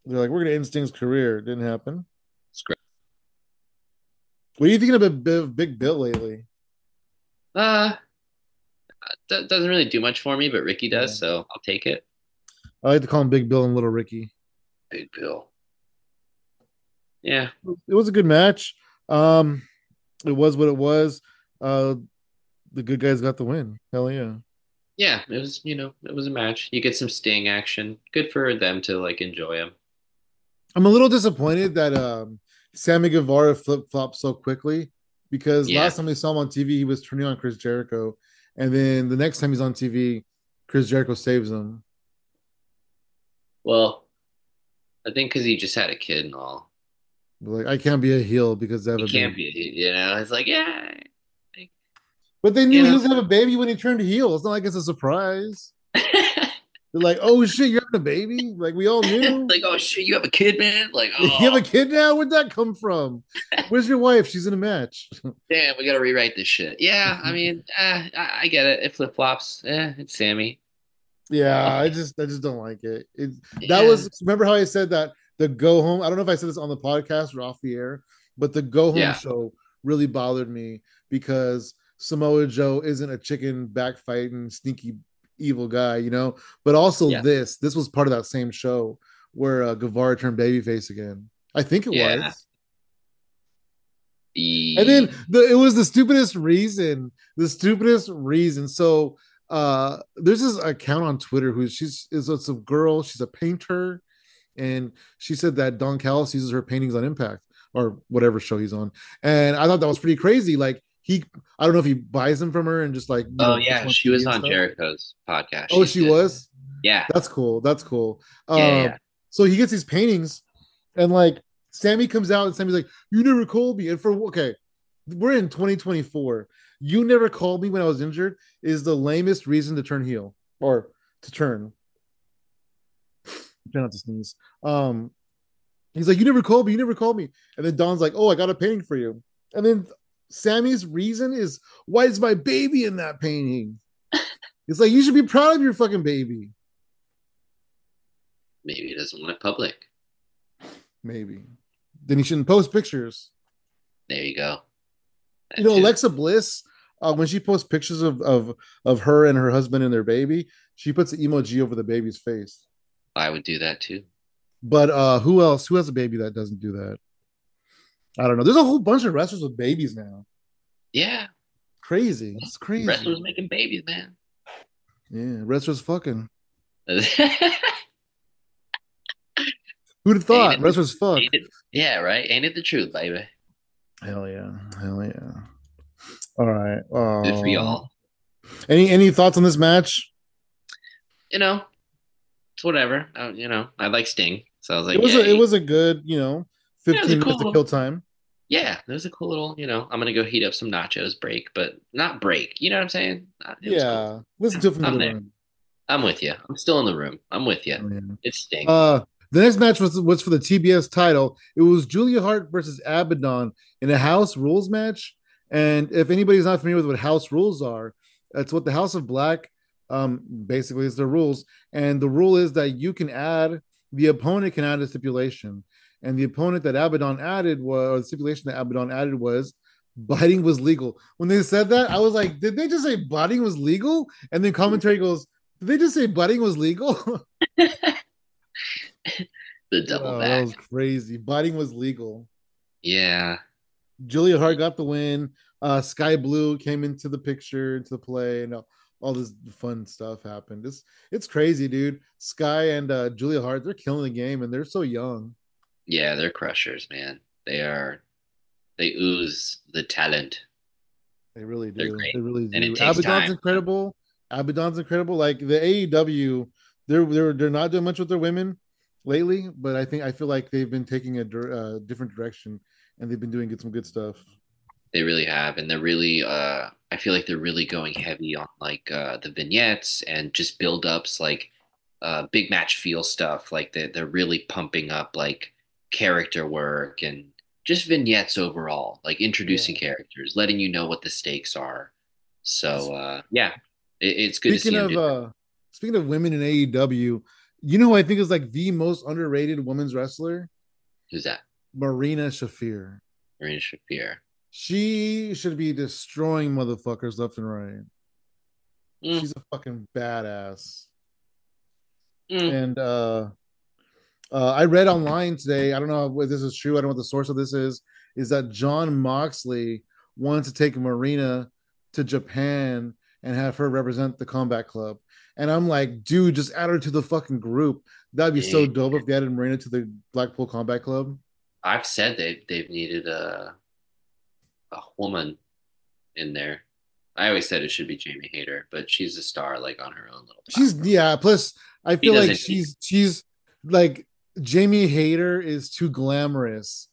A: They're like, we're going to end Sting's career. It didn't happen.
B: It's great.
A: What are you thinking about Big Bill lately?
B: Uh that doesn't really do much for me but ricky does
A: Yeah.
B: so i'll take it
A: I like to call him Big Bill and Little Ricky.
B: big bill yeah
A: It was a good match. Um, it was what it was. Uh, the good guys got the win. Hell yeah.
B: yeah it was you know it was a match you get some sting action good for them to like enjoy him
A: I'm a little disappointed that um, Sammy Guevara flip flopped so quickly because
B: Yeah.
A: last time we saw him on TV, he was turning on Chris Jericho, and then the next time he's on TV, Chris Jericho saves him.
B: Well, I think because he just had a kid and all.
A: Like I can't be a heel because I have
B: He
A: a
B: can't
A: baby.
B: be, you know. It's like, yeah,
A: But they knew
B: You
A: he was gonna have a baby when he turned heel. It's not like it's a surprise. They're like, oh shit, you're having a baby? Like we all knew.
B: like, oh shit, you have a kid, man. Like, oh,
A: You have a kid now? Where'd that come from? Where's your wife? She's in a match.
B: damn, we gotta rewrite this shit. Yeah, I mean, eh, I, I get it. It flip flops. Yeah, it's Sammy.
A: Yeah, I just I just don't like it. it
B: Yeah.
A: that was remember how I said that the go home. I don't know if I said this on the podcast or off the air, but the go home
B: Yeah.
A: show really bothered me because Samoa Joe isn't a chicken backfighting sneaky evil guy, you know. But also
B: Yeah.
A: this this was part of that same show where uh, Guevara turned babyface again. I think it
B: Yeah.
A: was.
B: E-
A: and then the, it was the stupidest reason the stupidest reason so uh there's this account on twitter who she's is it's a girl she's a painter and she said that don callis uses her paintings on impact or whatever show he's on and i thought that was pretty crazy like he i don't know if he buys them from her and just like
B: oh
A: know,
B: yeah, she was on
A: stuff.
B: Jericho's podcast.
A: oh
B: She's
A: she was?
B: Yeah.
A: that's cool that's cool. Um
B: Yeah, yeah.
A: so he gets these paintings and like sammy comes out and sammy's like you never called me. And for okay we're in 2024 you never called me when i was injured is the lamest reason to turn heel or to turn. Try not to sneeze. Um he's like you never called me you never called me. And then don's like oh i got a painting for you. And then sammy's reason is why is my baby in that painting it's like you should be proud of your fucking baby
B: Maybe he doesn't want it public.
A: maybe then he shouldn't post pictures
B: There you go. That
A: you know
B: too.
A: alexa bliss uh, when she posts pictures of, of of her and her husband and their baby she puts an emoji over the baby's face
B: I would do that too.
A: but uh who else who has a baby that doesn't do that i don't know. There's a whole bunch of wrestlers with babies now.
B: Yeah.
A: crazy. It's crazy.
B: Wrestlers making babies, man.
A: yeah wrestlers fucking. Who'd have thought? wrestlers fuck.
B: it- yeah, right. Ain't it the truth, baby?
A: hell yeah. Hell yeah. All right uh,
B: Good for y'all.
A: any any thoughts on this match?
B: You know, it's whatever. Uh, you know, I like Sting, so I was like,
A: it was
B: yeah,
A: a, it was a good you know 15
B: was a
A: minutes of kill time
B: yeah. There was a cool little, you know, I'm gonna go heat up some nachos break, but not break. You know what I'm saying? Uh, it was cool.
A: yeah listen to it from
B: I'm
A: the
B: there.
A: room
B: I'm with you. I'm still in the room. I'm with you.
A: Oh, yeah.
B: It's Sting.
A: Uh, the next match was was for the TBS title. It was Julia Hart versus Abaddon in a house rules match. And if anybody's not familiar with what house rules are, that's what the House of Black um basically is the rules. And the rule is that you can add the opponent can add a stipulation. And the opponent that Abaddon added was or the stipulation that Abaddon added was biting was legal. When they said that, I was like, did they just say biting was legal? And then commentary goes, did they just say biting was legal?
B: the double
A: Oh, that was crazy. Biting was legal.
B: Yeah.
A: Julia Hart got the win. Uh, Sky Blue came into the picture, into the play, and all, all this fun stuff happened. It's it's crazy, dude. Sky and uh, Julia Hart, they're killing the game, and they're so young.
B: Yeah, they're crushers, man. They are they ooze the talent.
A: They really do.
B: great.
A: They really
B: And it
A: do. Abaddon's
B: time.
A: incredible. Abaddon's incredible. Like the AEW, they're they're they're not doing much with their women lately, but I think I feel like they've been taking a uh, different direction, and they've been doing good, some good stuff.
B: They really have, and they're really uh I feel like they're really going heavy on like uh the vignettes and just build ups like uh big match feel stuff. Like they they're really pumping up like character work and just vignettes overall, like introducing
A: Yeah.
B: characters, letting you know what the stakes are. So uh yeah, it, it's good to see
A: Speaking of uh, speaking of women in AEW, you know who I think is like the most underrated women's wrestler?
B: Who's that?
A: Marina Shafir.
B: Marina Shafir.
A: She should be destroying motherfuckers left and right.
B: Mm.
A: She's a fucking badass.
B: Mm.
A: And uh, uh, I read online today. I don't know if this is true. I don't know what the source of this is. Is that Jon Moxley wants to take Marina to Japan and have her represent the Combat Club? And I'm like, dude, just add her to the fucking group. That'd be so dope if they added Marina to the Blackpool Combat Club.
B: I've said they they've needed a a woman in there. I always said it should be Jamie Hayter, but she's a star like on her own little.
A: She's yeah. Plus, I feel like she's she's like Jamie Hayter is too glamorous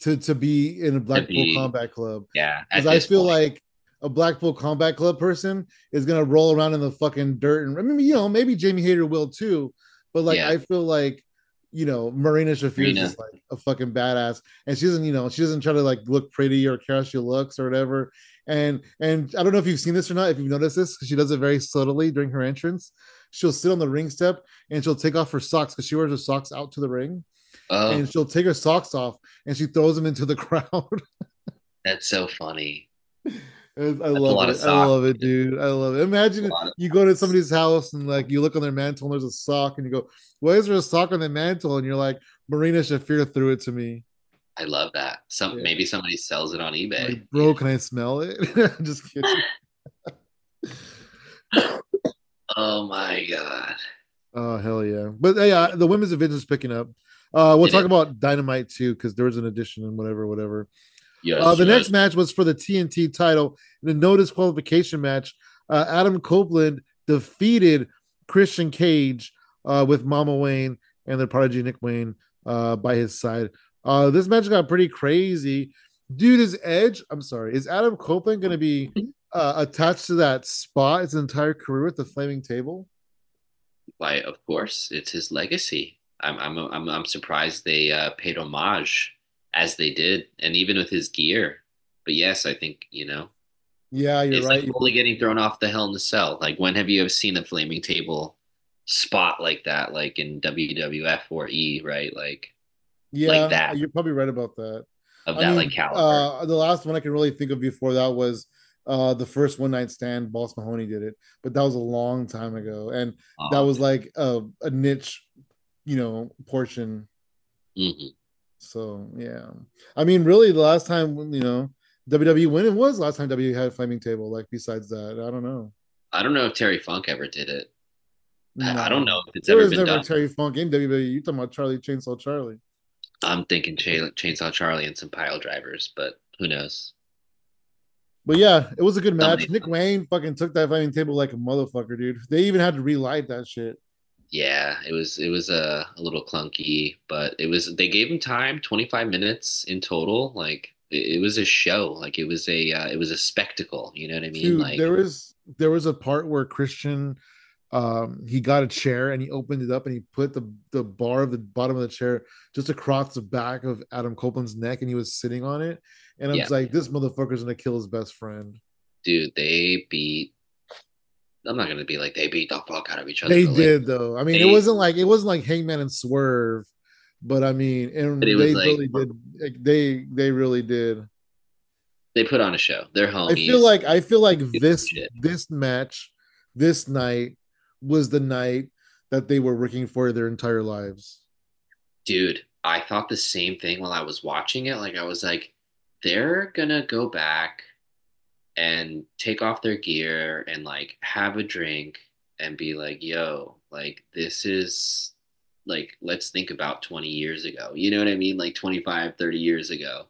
A: to to be in a Blackpool
B: be-
A: Combat Club.
B: yeah.
A: because I feel
B: point.
A: like a Blackpool Combat Club person is gonna roll around in the fucking dirt, and I mean, you know, maybe Jamie Hayter will too, but like
B: Yeah.
A: I feel like you know Marina Shafir is just like a fucking badass, and she doesn't, you know, she doesn't try to like look pretty or care how she looks or whatever. And and I don't know if you've seen this or not, if you've noticed this, 'cause she does it very subtly during her entrance. She'll sit on the ring step and she'll take off her socks because she wears her socks out to the ring.
B: Oh,
A: And she'll take her socks off and she throws them into the crowd.
B: that's so funny.
A: I
B: a
A: love it. I love it, dude. I love it. Imagine you go to somebody's house and like you look on their mantle and there's a sock and you go, "Why is there a sock on the mantle?" And you're like, "Marina Shafir threw it to me."
B: I love that. Some
A: Yeah.
B: maybe somebody sells it on eBay.
A: Like, bro, can I smell it? Just kidding.
B: Oh my god.
A: Oh hell yeah! But yeah, uh, the women's division is picking up. Uh, we'll
B: It
A: talk
B: is.
A: about Dynamite too because there was an addition and whatever, whatever.
B: Yes,
A: Uh, the
B: yes.
A: next match was for the TNT title in a no disqualification match. Uh, Adam Copeland defeated Christian Cage uh, with Mama Wayne and the prodigy Nick Wayne uh, by his side. Uh, this match got pretty crazy. Dude, is Edge, I'm sorry, is Adam Copeland going to be uh, attached to that spot his entire career with the flaming table?
B: Why, of course, it's his legacy. I'm I'm I'm I'm surprised they uh, paid homage as they did, and even with his gear. But yes, I think you know
A: Yeah, you're
B: it's
A: right.
B: like fully getting thrown off the Hell in the Cell. Like when have you ever seen a flaming table spot like that, like in WWF or E, right? Like
A: yeah, like
B: that.
A: you're probably right about that.
B: of
A: I
B: that
A: mean,
B: like caliber.
A: Uh, the last one I can really think of before that was uh, the first one night stand. Balls Mahoney did it, but that was a long time ago, and that
B: Um,
A: was like a, a niche, you know, portion.
B: mhm.
A: So yeah, I mean, really, the last time you know WWE when it was last time WWE had a flaming table. Like besides that, I don't know.
B: I don't know if Terry Funk ever did it. I- I don't know if it's
A: There
B: ever
A: was never
B: done.
A: Terry Funk in WWE. You talking about Charlie Chainsaw Charlie?
B: I'm thinking Cha- Chainsaw Charlie and some pile drivers, but who knows?
A: But yeah, it was a good match. Nick Wayne fucking took that flaming table like a motherfucker, dude. They even had to relight that shit.
B: Yeah, it was it was a, a little clunky, but it was they gave him time, 25 minutes in total. Like it, it was a show, like it was a uh, it was a spectacle. You know what I mean?
A: Dude,
B: like
A: there was there was a part where Christian um he got a chair and he opened it up and he put the the bar of the bottom of the chair just across the back of Adam Copeland's neck and he was sitting on it. And I was
B: Yeah.
A: like, this motherfucker's gonna kill his best friend.
B: dude, they beat. I'm not gonna be like they beat the fuck out of each other.
A: They
B: like,
A: did though. I mean, it wasn't like it wasn't like Hangman and Swerve, but I mean, and they
B: like-
A: really did. Like, they they really did.
B: they put on a show. They're home.
A: I feel like I feel like this
B: shit.
A: this match, this night was the night that they were working for their entire lives.
B: Dude, I thought the same thing while I was watching it. Like I was like, they're gonna go back and take off their gear and like have a drink and be like, yo, like this is like let's think about 20 years ago. You know what I mean? Like 25, 30 years ago.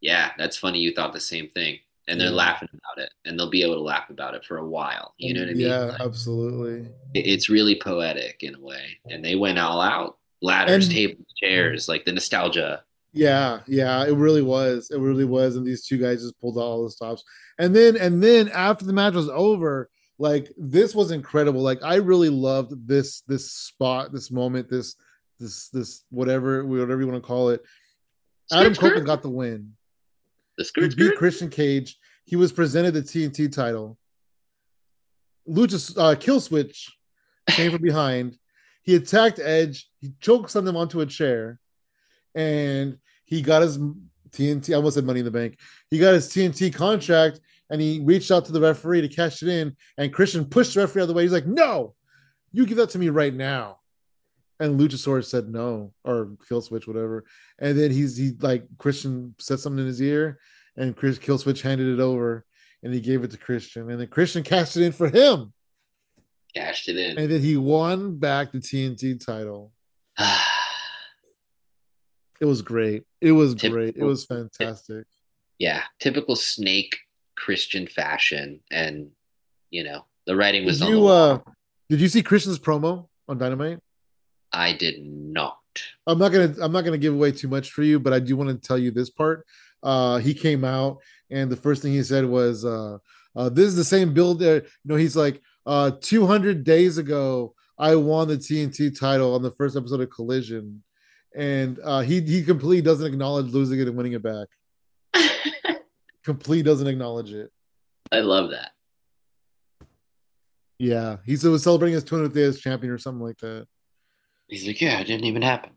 B: Yeah, that's funny you thought the same thing. And they're
A: Yeah.
B: laughing about it and they'll be able to laugh about it for a while. You know what I mean?
A: Yeah,
B: Like,
A: absolutely.
B: it's really poetic in a way. And they went all out. Ladders,
A: And-
B: tables, chairs, like the nostalgia.
A: Yeah, yeah, it really was. It really was. And these two guys just pulled out all the stops. And then and then after the match was over, like this was incredible. Like I really loved this this spot, this moment, this this this whatever whatever you want to call it. Adam
B: Skirt.
A: Copeland got the win.
B: The
A: He
B: skirt,
A: beat
B: skirt.
A: Christian Cage. He was presented the TNT title. Lucha uh, Killswitch came from behind. He attacked Edge. He choked something onto a chair, and he got his TNT. I almost said Money in the Bank. He got his TNT contract, and he reached out to the referee to cash it in. And Christian pushed the referee out of the way. He's like, "No, you give that to me right now." And Luchasaurus said no, or Killswitch, whatever. And then he's he like Christian said something in his ear, and Chris Killswitch handed it over, and he gave it to Christian, and then Christian cashed it in for him,
B: Cashed it in.
A: and then he won back the TNT title. It was great. It was
B: Typical.
A: great. It was fantastic.
B: yeah, typical snake Christian fashion. And, you know, the writing was
A: Did
B: on the
A: you
B: wall.
A: uh did you see Christian's promo on Dynamite?
B: I did not.
A: I'm not gonna I'm not gonna give away too much for you, but I do want to tell you this part. Uh he came out and the first thing he said was uh, uh this is the same build there. You know, he's like uh 200 days ago I won the TNT title on the first episode of Collision. And uh he he completely doesn't acknowledge losing it and winning it back. Completely doesn't acknowledge it.
B: I love that.
A: Yeah, he was celebrating his 200th day as champion or something like that.
B: He's like, yeah, it didn't even happen.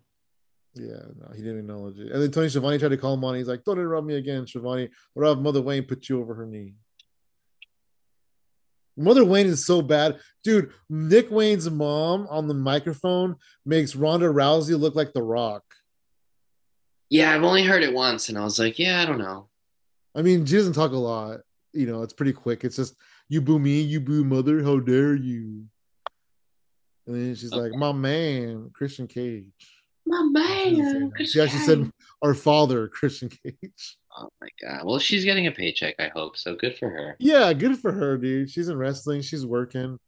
A: Yeah, no, he didn't acknowledge it. And then Tony Schiavone tried to call him on. He's like, "Don't interrupt me again, Schiavone, or I'll have Mother Wayne put you over her knee." Mother Wayne is so bad, dude. Nick Wayne's mom on the microphone makes Ronda Rousey look like The Rock.
B: Yeah, I've only heard it once, and I was like, yeah, I don't know.
A: I mean, she doesn't talk a lot. You know, it's pretty quick. It's just you boo me, you boo mother. How dare you? And then she's okay. like, "My man, Christian Cage."
B: My man,
A: she actually said, "Our father, Christian Cage."
B: Oh my god! Well, she's getting a paycheck. I hope so. Good for her.
A: Yeah, good for her, dude. She's in wrestling. She's working.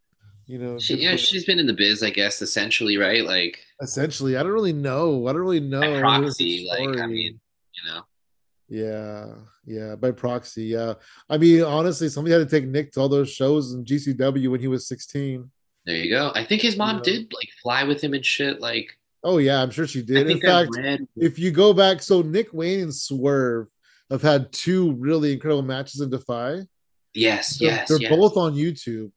A: You know,
B: she, yeah, she's been in the biz, I guess, essentially, right? Like,
A: essentially, I don't really know. I don't really know.
B: proxy, like, I mean, you know.
A: Yeah, yeah, by proxy. Yeah, I mean, honestly, somebody had to take Nick to all those shows in GCW when he was sixteen.
B: There you go. I think his mom did like fly with him and shit. Like,
A: oh yeah, I'm sure she did. In fact, read... if you go back, so Nick Wayne and Swerve have had two really incredible matches in Defy.
B: Yes,
A: they're,
B: yes,
A: they're
B: yes.
A: both on YouTube.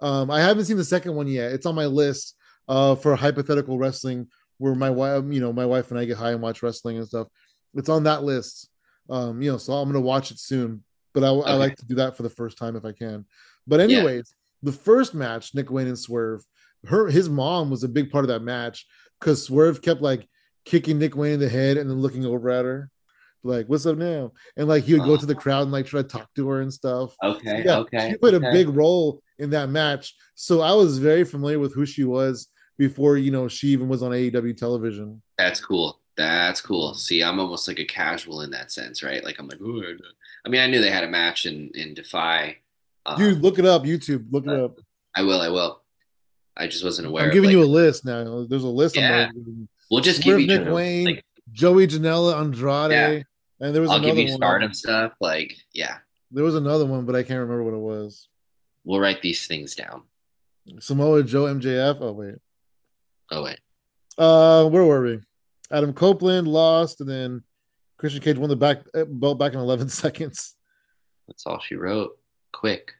A: Um, I haven't seen the second one yet. It's on my list uh, for hypothetical wrestling, where my wife, you know, my wife and I get high and watch wrestling and stuff. It's on that list. Um, you know, so I'm gonna watch it soon. But I, okay. I like to do that for the first time if I can. But anyways, the first match, Nick Wayne and Swerve, her his mom was a big part of that match because Swerve kept like kicking Nick Wayne in the head and then looking over at her, like, "What's up now?" And like he would go to the crowd and like try to talk to her and stuff.
B: Okay,
A: so, yeah,
B: okay.
A: She played
B: okay.
A: a big role in that match, so I was very familiar with who she was before you know she even was on AEW television.
B: That's cool. That's cool. See, I'm almost like a casual in that sense, right? Like I'm like, I mean, I knew they had a match in in Defy
A: Dude, um, look it up. YouTube, look it up.
B: I will. I will. I just wasn't aware.
A: I'm giving like, you a list now. There's a list.
B: Yeah. We'll just Swerve give
A: Nick other, Wayne, like, Joey Janela, Andrade, yeah. and there was
B: I'll
A: another
B: give you
A: one.
B: Stardom stuff. Like, yeah.
A: There was another one, but I can't remember what it was.
B: We'll write these things down.
A: Samoa Joe MJF. Oh wait.
B: Oh wait.
A: Uh, where were we? Adam Copeland lost, and then Christian Cage won the back eh, belt back in 11 seconds.
B: That's all she wrote. Quick.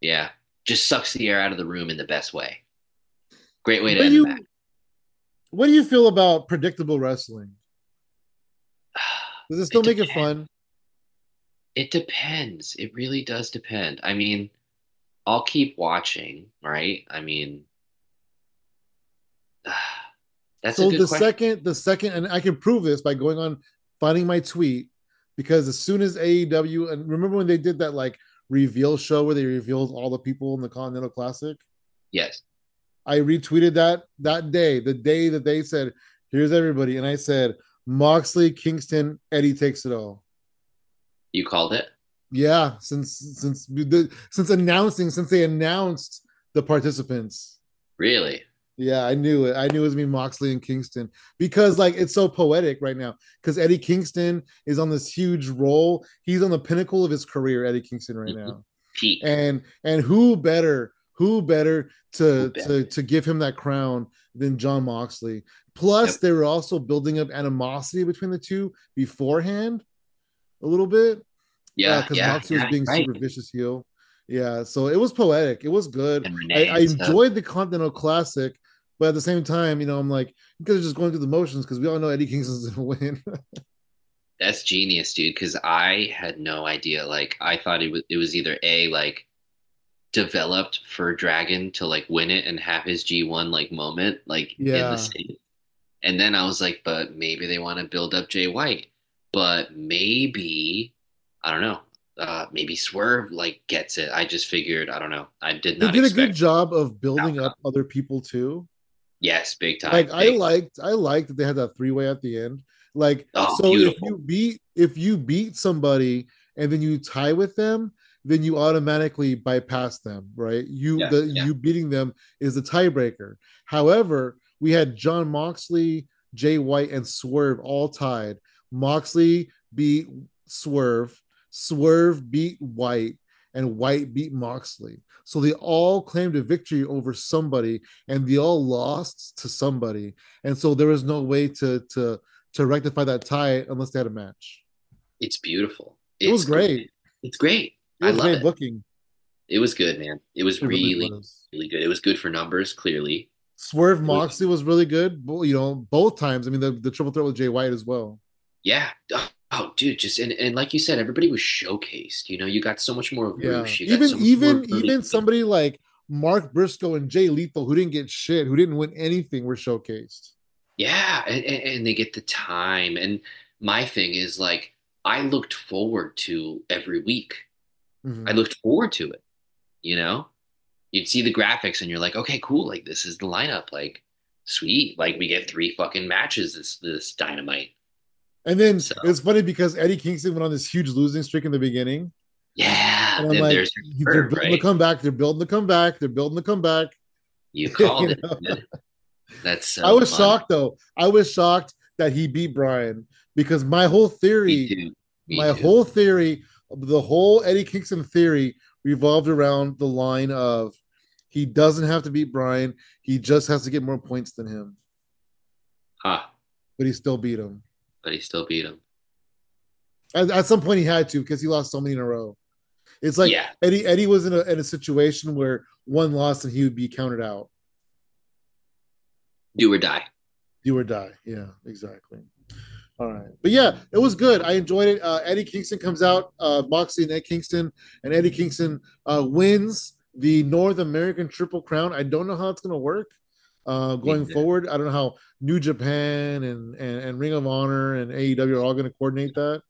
B: Yeah, just sucks the air out of the room in the best way. Great way to end
A: you,
B: the match.
A: What do you feel about predictable wrestling? Does it still it make it fun?
B: It depends. It really does depend. I mean, I'll keep watching, right? I mean, that's
A: so the
B: question.
A: second, the second, and I can prove this by going on finding my tweet because as soon as AEW and remember when they did that like reveal show where they revealed all the people in the Continental Classic?
B: Yes.
A: I retweeted that that day, the day that they said, "Here's everybody," and I said, "Moxley, Kingston, Eddie takes it all."
B: You called it?
A: Yeah, since since since announcing since they announced the participants.
B: Really?
A: Yeah, I knew it. I knew it was me, Moxley and Kingston, because like it's so poetic right now. Because Eddie Kingston is on this huge roll. He's on the pinnacle of his career, Eddie Kingston, right mm-hmm. now.
B: Peak.
A: And and who better, who better to who better? to to give him that crown than Jon Moxley? Plus, yep. they were also building up animosity between the two beforehand, a little bit.
B: Yeah,
A: because
B: uh, yeah,
A: Moxley
B: yeah,
A: was being
B: right.
A: super vicious heel. Yeah, so it was poetic. It was good. I, I enjoyed the Continental Classic but at the same time, you know, I'm like, because are just going through the motions because we all know Eddie Kingston's gonna win.
B: That's genius, dude. Because I had no idea. Like, I thought it was it was either a like developed for Dragon to like win it and have his G1 like moment, like
A: yeah.
B: in the state. And then I was like, but maybe they want to build up Jay White. But maybe I don't know. Uh, maybe Swerve like gets it. I just figured I don't know. I did not.
A: They did a good job of building outcome. up other people too.
B: Yes, big time.
A: Like
B: big
A: I liked, I liked that they had that three way at the end. Like
B: oh,
A: so,
B: beautiful.
A: if you beat if you beat somebody and then you tie with them, then you automatically bypass them, right? You
B: yeah,
A: the
B: yeah.
A: you beating them is the tiebreaker. However, we had Jon Moxley, Jay White, and Swerve all tied. Moxley beat Swerve, Swerve beat White, and White beat Moxley. So they all claimed a victory over somebody and they all lost to somebody. And so there was no way to to to rectify that tie unless they had a match.
B: It's beautiful.
A: It was great.
B: great. It's great. I love it.
A: booking.
B: It was good, man. It was
A: It really
B: really,
A: was.
B: really good. It was good for numbers, clearly.
A: Swerve Moxley was really good. You know, both times. I mean, the, the triple threat with Jay White as well.
B: Yeah. Oh, oh, dude, just and, and like you said, everybody was showcased. You know, you got so much more
A: Yeah, even
B: so much
A: even even somebody like Mark Briscoe and Jay Lethal, who didn't get shit, who didn't win anything, were showcased.
B: Yeah, and, and, and they get the time. And my thing is like, I looked forward to every week.
A: Mhm.
B: I looked forward to it. You know, you'd see the graphics and you're like, okay, cool. Like this is the lineup. Like, sweet. Like we get three fucking matches this this dynamite.
A: And then
B: So-
A: it's funny because Eddie Kingston went on this huge losing streak in the beginning,
B: Yeah.
A: and I'm like,
B: there's
A: they're
B: curve,
A: building
B: right?
A: the comeback. They're building the comeback. They're building the comeback.
B: You called
A: You
B: it. That's so
A: I was
B: fun.
A: shocked though. I was shocked that he beat Bryan because my whole theory,
B: too. Me
A: my
B: too.
A: whole theory, the whole Eddie Kingston theory revolved around the line of he doesn't have to beat Bryan. He just has to get more points than him,
B: Huh.
A: but he still beat him.
B: But he still beat him.
A: At, at some point, he had to because he lost so many in a row. It's like
B: yeah.
A: Eddie Eddie was in a in a situation where one loss and he would be counted out.
B: Do or die.
A: Do or die. Yeah, exactly. All right, but yeah, it was good. I enjoyed it. Uh, Eddie Kingston comes out, uh, Moxley and Ed Kingston, and Eddie Kingston uh, wins the North American Triple Crown. I don't know how it's going to work uh, going forward. I don't know how New Japan and, and and Ring of Honor and AEW are all going to coordinate that.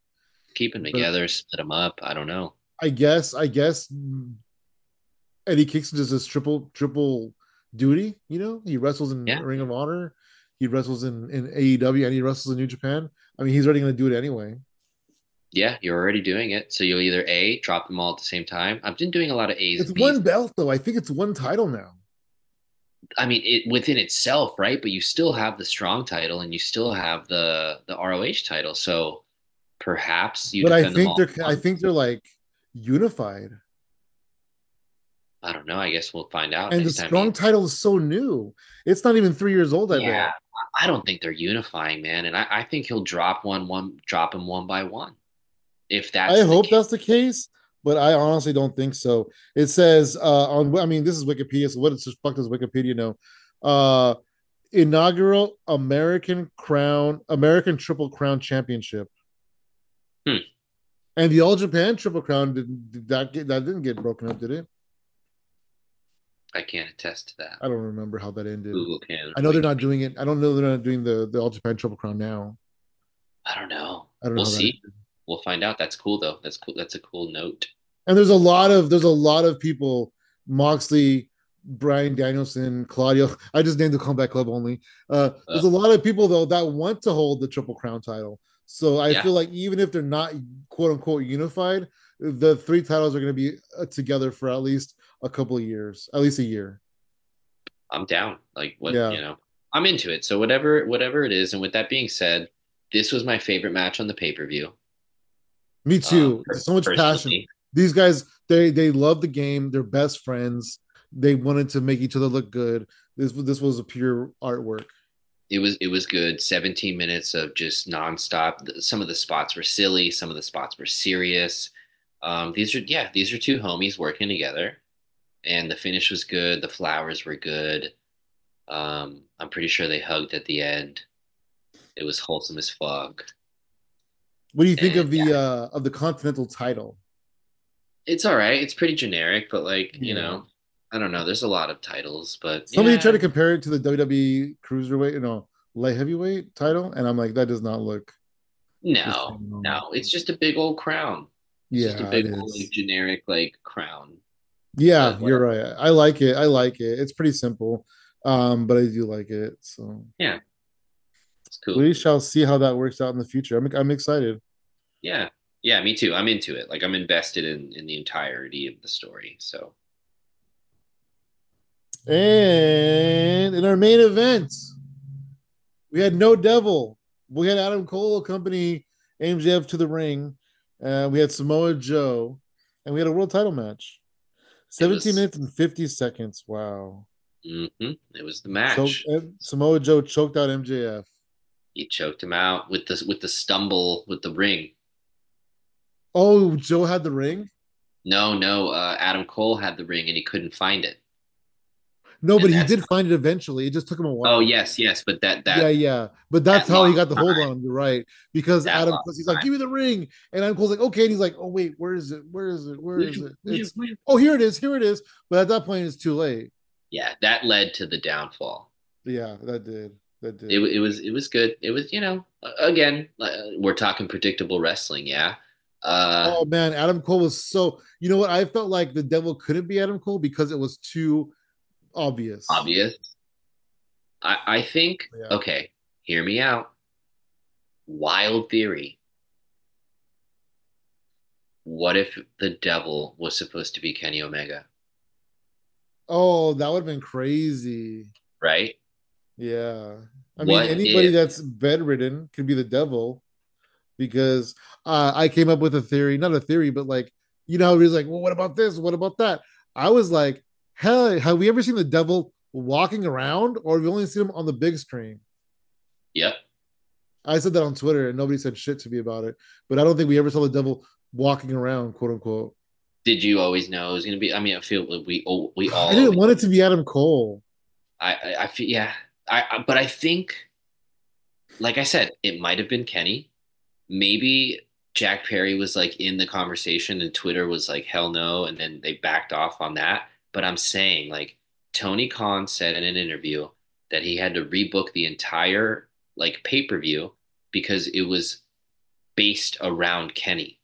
B: Keep them
A: But-
B: together, split them up. I don't know.
A: I guess I guess Eddie Kingston does this triple triple duty. You know, he wrestles in
B: Yeah.
A: Ring of Honor, he wrestles in in AEW, and he wrestles in New Japan. I mean, he's already going to do it anyway.
B: Yeah, you're already doing it. So you'll either A, drop them all at the same time. I've been doing a lot of A's
A: It's one belt though. I think it's one title now.
B: I mean, it within itself, right? But you still have the strong title and you still have the the ROH title. So perhaps you
A: but I think they're I think they're like unified,
B: I don't know. I guess we'll find out
A: and the strong title is so new. It's not even three years old. I
B: yeah,
A: bet.
B: I don't think they're unifying, man. And I, I think he'll drop one, one, drop him one by one. If that's,
A: I
B: the
A: hope
B: case.
A: that's the case, but I honestly don't think so. It says uh, on, I mean, this is Wikipedia. So what the fuck does Wikipedia know? Uh, inaugural American Crown, American Triple Crown Championship,
B: Hmm.
A: and the All Japan Triple Crown did, did that get that didn't get broken up, did it?
B: I can't attest to that.
A: I don't remember how that ended.
B: Google can.
A: I know they're not doing it. I don't know they're not doing the the All Japan Triple Crown now.
B: I don't know.
A: I don't.
B: We'll
A: that
B: see. We'll find out. That's cool though. That's cool. That's a cool note.
A: And there's a lot of there's a lot of people, Moxley, Bryan Danielson, Claudio. I just named the Combat Club only. Uh, there's a lot of people though that want to hold the Triple Crown title. So I
B: Yeah.
A: feel like even if they're not quote unquote unified, the three titles are going to be uh, together for at least a couple of years, at least a year.
B: I'm down. Like what
A: Yeah.
B: you know, I'm into it. So whatever, whatever it is. And with that being said, this was my favorite match on the pay per view.
A: Me too.
B: per-
A: so much passion. These guys, they they love the game. They're best friends. They wanted to make each other look good. This this was a pure artwork.
B: It was it was good. 17 minutes of just nonstop. Some of the spots were silly. Some of the spots were serious. Um, these are yeah, these are two homies working together, and the finish was good. The flowers were good. Um, I'm pretty sure they hugged at the end. It was wholesome as fuck.
A: What do you think
B: And,
A: of the uh of the Continental title?
B: It's all right. It's pretty generic, but like you know, I don't know. There's a lot of titles, but
A: Somebody
B: yeah.
A: tried to compare it to the WWE Cruiserweight, you know, light heavyweight title, and I'm like, that does not look.
B: No, no, it's just a big old crown. It's
A: Yeah,
B: just a big old like, generic like crown.
A: Yeah, you're right. I like it. I like it. It's pretty simple, um, but I do like it. So yeah,
B: It's cool.
A: we shall see how that works out in the future. I'm I'm excited.
B: Yeah, yeah, me too. I'm into it. Like I'm invested in in the entirety of the story. So
A: And in our main event, we had no devil. We had Adam Cole accompany MJF to the ring. Uh, we had Samoa Joe, and we had a world title match. 17
B: was-
A: minutes and 50 seconds. Wow.
B: hmm it was the match.
A: So Samoa Joe choked out MJF.
B: he choked him out with the with the stumble with the ring.
A: Oh, Joe had the ring.
B: No, no. Uh, Adam Cole had the ring and he couldn't find it.
A: No, but he did find it eventually. It just took him a while.
B: oh yes, yes. But that that
A: yeah. Yeah. But that's
B: that
A: how he got the hold
B: time.
A: on. You're right. Because
B: That
A: Adam, he's like, give me the ring. And Adam Cole's like, okay. And he's like, oh, wait, where is it? Where is it? Where is it? It's, oh, here it is. Here it is. But at that point, it's too late.
B: yeah, that led to the downfall.
A: Yeah, that did. That did.
B: It, it was it was good. It was you know again uh, we're talking predictable wrestling. Yeah. Uh,
A: oh man, Adam Cole was so. You know what? I felt like the devil couldn't be Adam Cole because it was too obvious.
B: obvious. I I think
A: Yeah.
B: okay. Hear me out. Wild theory. What if the devil was supposed to be Kenny Omega?
A: Oh, that would have been crazy.
B: Right?
A: Yeah. I
B: What
A: mean, anybody
B: if-
A: that's bedridden could be the devil because uh, I came up with a theory, not a theory, but like, you know, he was like, well, what about this? What about that? I was like, hell, have we ever seen the devil walking around or have we only seen him on the big screen?
B: Yep.
A: I said that on Twitter and nobody said shit to me about it, but I don't think we ever saw the devil walking around, quote unquote.
B: Did you always know it was gonna be? I mean, I feel like we all we all.
A: I didn't want it to be Adam Cole.
B: I I, I feel yeah. I, I but I think, like I said, it might have been Kenny. Maybe Jack Perry was like in the conversation and Twitter was like hell no, and then they backed off on that. But I'm saying like Tony Khan said in an interview that he had to rebook the entire like pay per view because it was based around Kenny.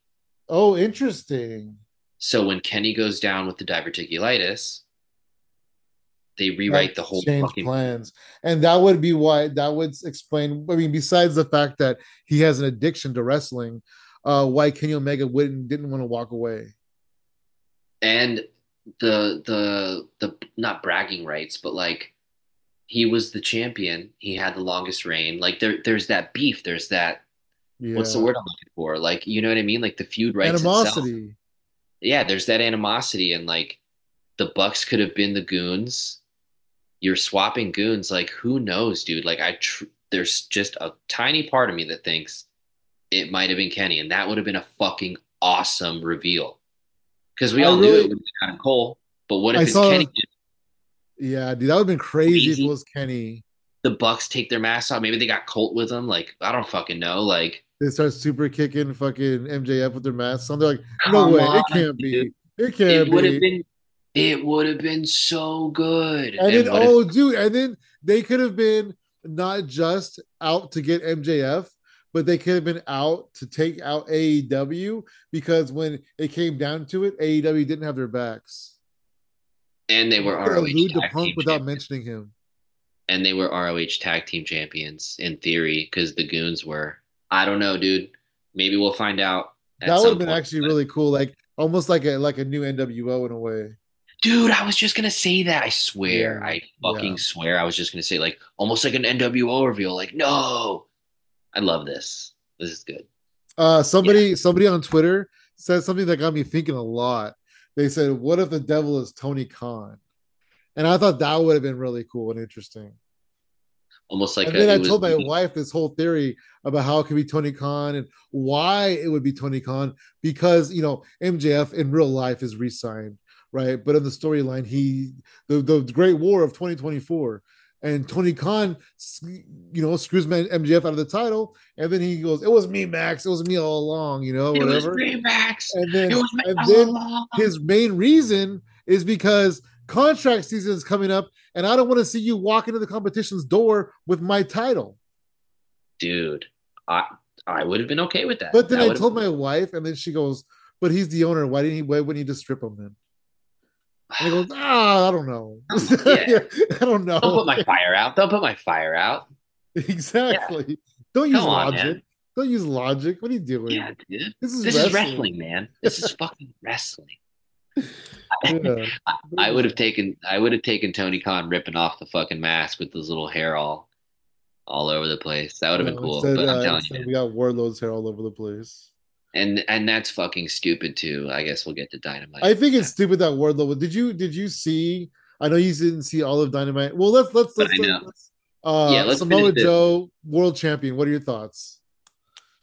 A: Oh, interesting.
B: So when Kenny goes down with the diverticulitis, they rewrite the whole
A: change
B: fucking
A: plans and that would be why that would explain i mean besides the fact that he has an addiction to wrestling uh why kenny omega wouldn't didn't want to walk away
B: and the the the not bragging writes, but like he was the champion. He had the longest reign. Like there there's that beef. There's that
A: yeah
B: what's the word I'm looking for? Like you know what I mean? Like the feud rights itself. Yeah, there's that animosity, and like the Bucks could have been the goons. You're swapping goons. Like who knows, dude? Like I tr there's just a tiny part of me that thinks it might have been Kenny, and that would have been a fucking awesome reveal. Because we
A: I
B: all knew it would be Adam Cole, but what if
A: I
B: it's
A: saw-
B: Kenny?
A: yeah dude that would have been crazy if it was kenny
B: The Bucks take their masks off. Maybe they got Colt with them. Like I don't fucking know. Like
A: they start super kicking fucking mjf with their masks on they're like no way
B: on,
A: it can't be it can't
B: It would
A: be
B: have been. It would have been so good.
A: and then
B: what if-
A: oh dude and then they could have been not just out to get mjf but they could have been out to take out AEW because when it came down to it, AEW didn't have their backs.
B: and they were ROH
A: allude to
B: tag
A: Punk
B: team
A: without
B: champions.
A: mentioning him.
B: and they were ROH tag team champions in theory because the goons were. I don't know, dude. Maybe we'll find out.
A: That would have been
B: point.
A: actually really cool, like almost like a like a new NWO in a way.
B: Dude, I was just gonna say that. I swear.
A: Yeah,
B: I fucking
A: yeah.
B: swear. I was just gonna say like almost like an NWO reveal. Like, no. I love this. This is good.
A: Uh, somebody somebody on Twitter said something that got me thinking a lot. They said, "What if the devil is Tony Khan?" And I thought that would have been really cool and interesting.
B: Almost like
A: and
B: a,
A: then I
B: was-
A: told my wife this whole theory about how it could be Tony Khan and why it would be Tony Khan because you know MJF in real life is re-signed, right? But in the storyline, he the, the Great War of 2024, and Tony Khan, you know, screws man- MJF out of the title, and then he goes, "It was me, Max. It was me all along," you know, whatever.
B: It was
A: whatever.
B: Max.
A: And then
B: It was me
A: and
B: all
A: then
B: along.
A: his main reason is because contract season is coming up, and I don't want to see you walk into the competition's door with my title.
B: dude. I I would have been okay with that.
A: But then
B: That
A: I
B: would've-
A: told my wife, and then she goes, "But he's the owner. Why didn't he? Why wouldn't he just strip him then?" And he goes, "Ah, I don't know.
B: Yeah.
A: I don't know.
B: Don't put my fire out. Don't put my fire out.
A: exactly. Don't use
B: Come
A: logic.
B: man.
A: Don't use logic. What are you doing?
B: Yeah, dude.
A: This is
B: This
A: wrestling.
B: is wrestling, man. This is fucking wrestling.
A: Yeah.
B: I would have taken I would have taken Tony Khan ripping off the fucking mask with his little hair all all over the place. That would have been cool.
A: instead,
B: but I'm
A: uh,
B: telling you.
A: we got Wardlow's hair all over the place.
B: And and that's fucking stupid too. I guess we'll get to dynamite.
A: I think it's stupid that Wardlow. Did you did you see? I know you didn't see all of Dynamite. Well, let's let's let's,
B: I know.
A: let's uh
B: Yeah, let's
A: Samoa. Joe world champion. What are your thoughts?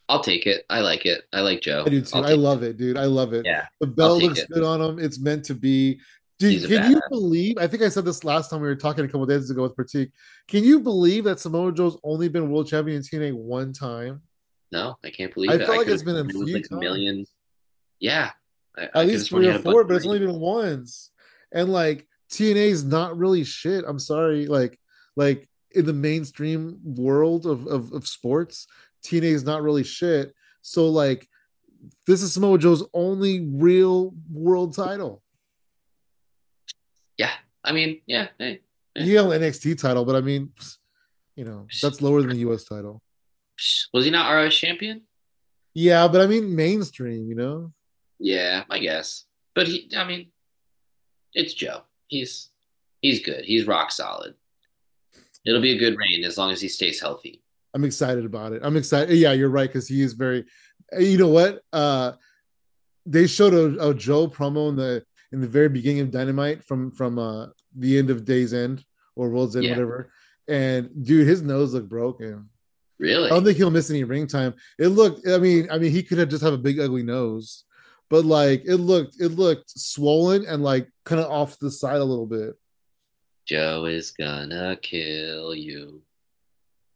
B: I'll take it. I like it. I like Joe.
A: I do too. I love it, dude. I love it.
B: Yeah,
A: The belt looks
B: it.
A: good on him. It's meant to be. Dude, can you believe? I think I said this last time we were talking a couple days ago with Pratik. Can you believe that Samoa Joe's only been world champion in TNA one time?
B: No, I can't believe
A: I
B: it.
A: feel like
B: could've
A: it's been a
B: sworn it was
A: few
B: like a million. Yeah, I, I
A: At
B: could've
A: least three or
B: had a bunch
A: four, but it's only been once. And like TNA is not really shit. I'm sorry. Like, like in the mainstream world of, of, of sports, TNA is not really shit. So like this is Samoa Joe's only real world title.
B: Yeah, I mean, yeah. Hey,
A: He an NXT title, but I mean, you know, that's lower than the US title.
B: Was he not ROH champion?
A: Yeah, but I mean mainstream, you know?
B: Yeah, I guess. But he, I mean, it's Joe. He's he's good. He's rock solid. It'll be a good reign as long as he stays healthy.
A: I'm excited about it. I'm excited. Yeah, you're right, because he is very you know what? Uh they showed a, a Joe promo in the in the very beginning of Dynamite from from uh the end of Day's End or World's End,
B: Yeah.
A: whatever. And dude, his nose looked broken.
B: Really?
A: I don't think he'll miss any ring time. It looked, I mean, I mean, he could have just have a big ugly nose, but like it looked, it looked swollen and like kind of off the side a little bit.
B: Joe is gonna kill you.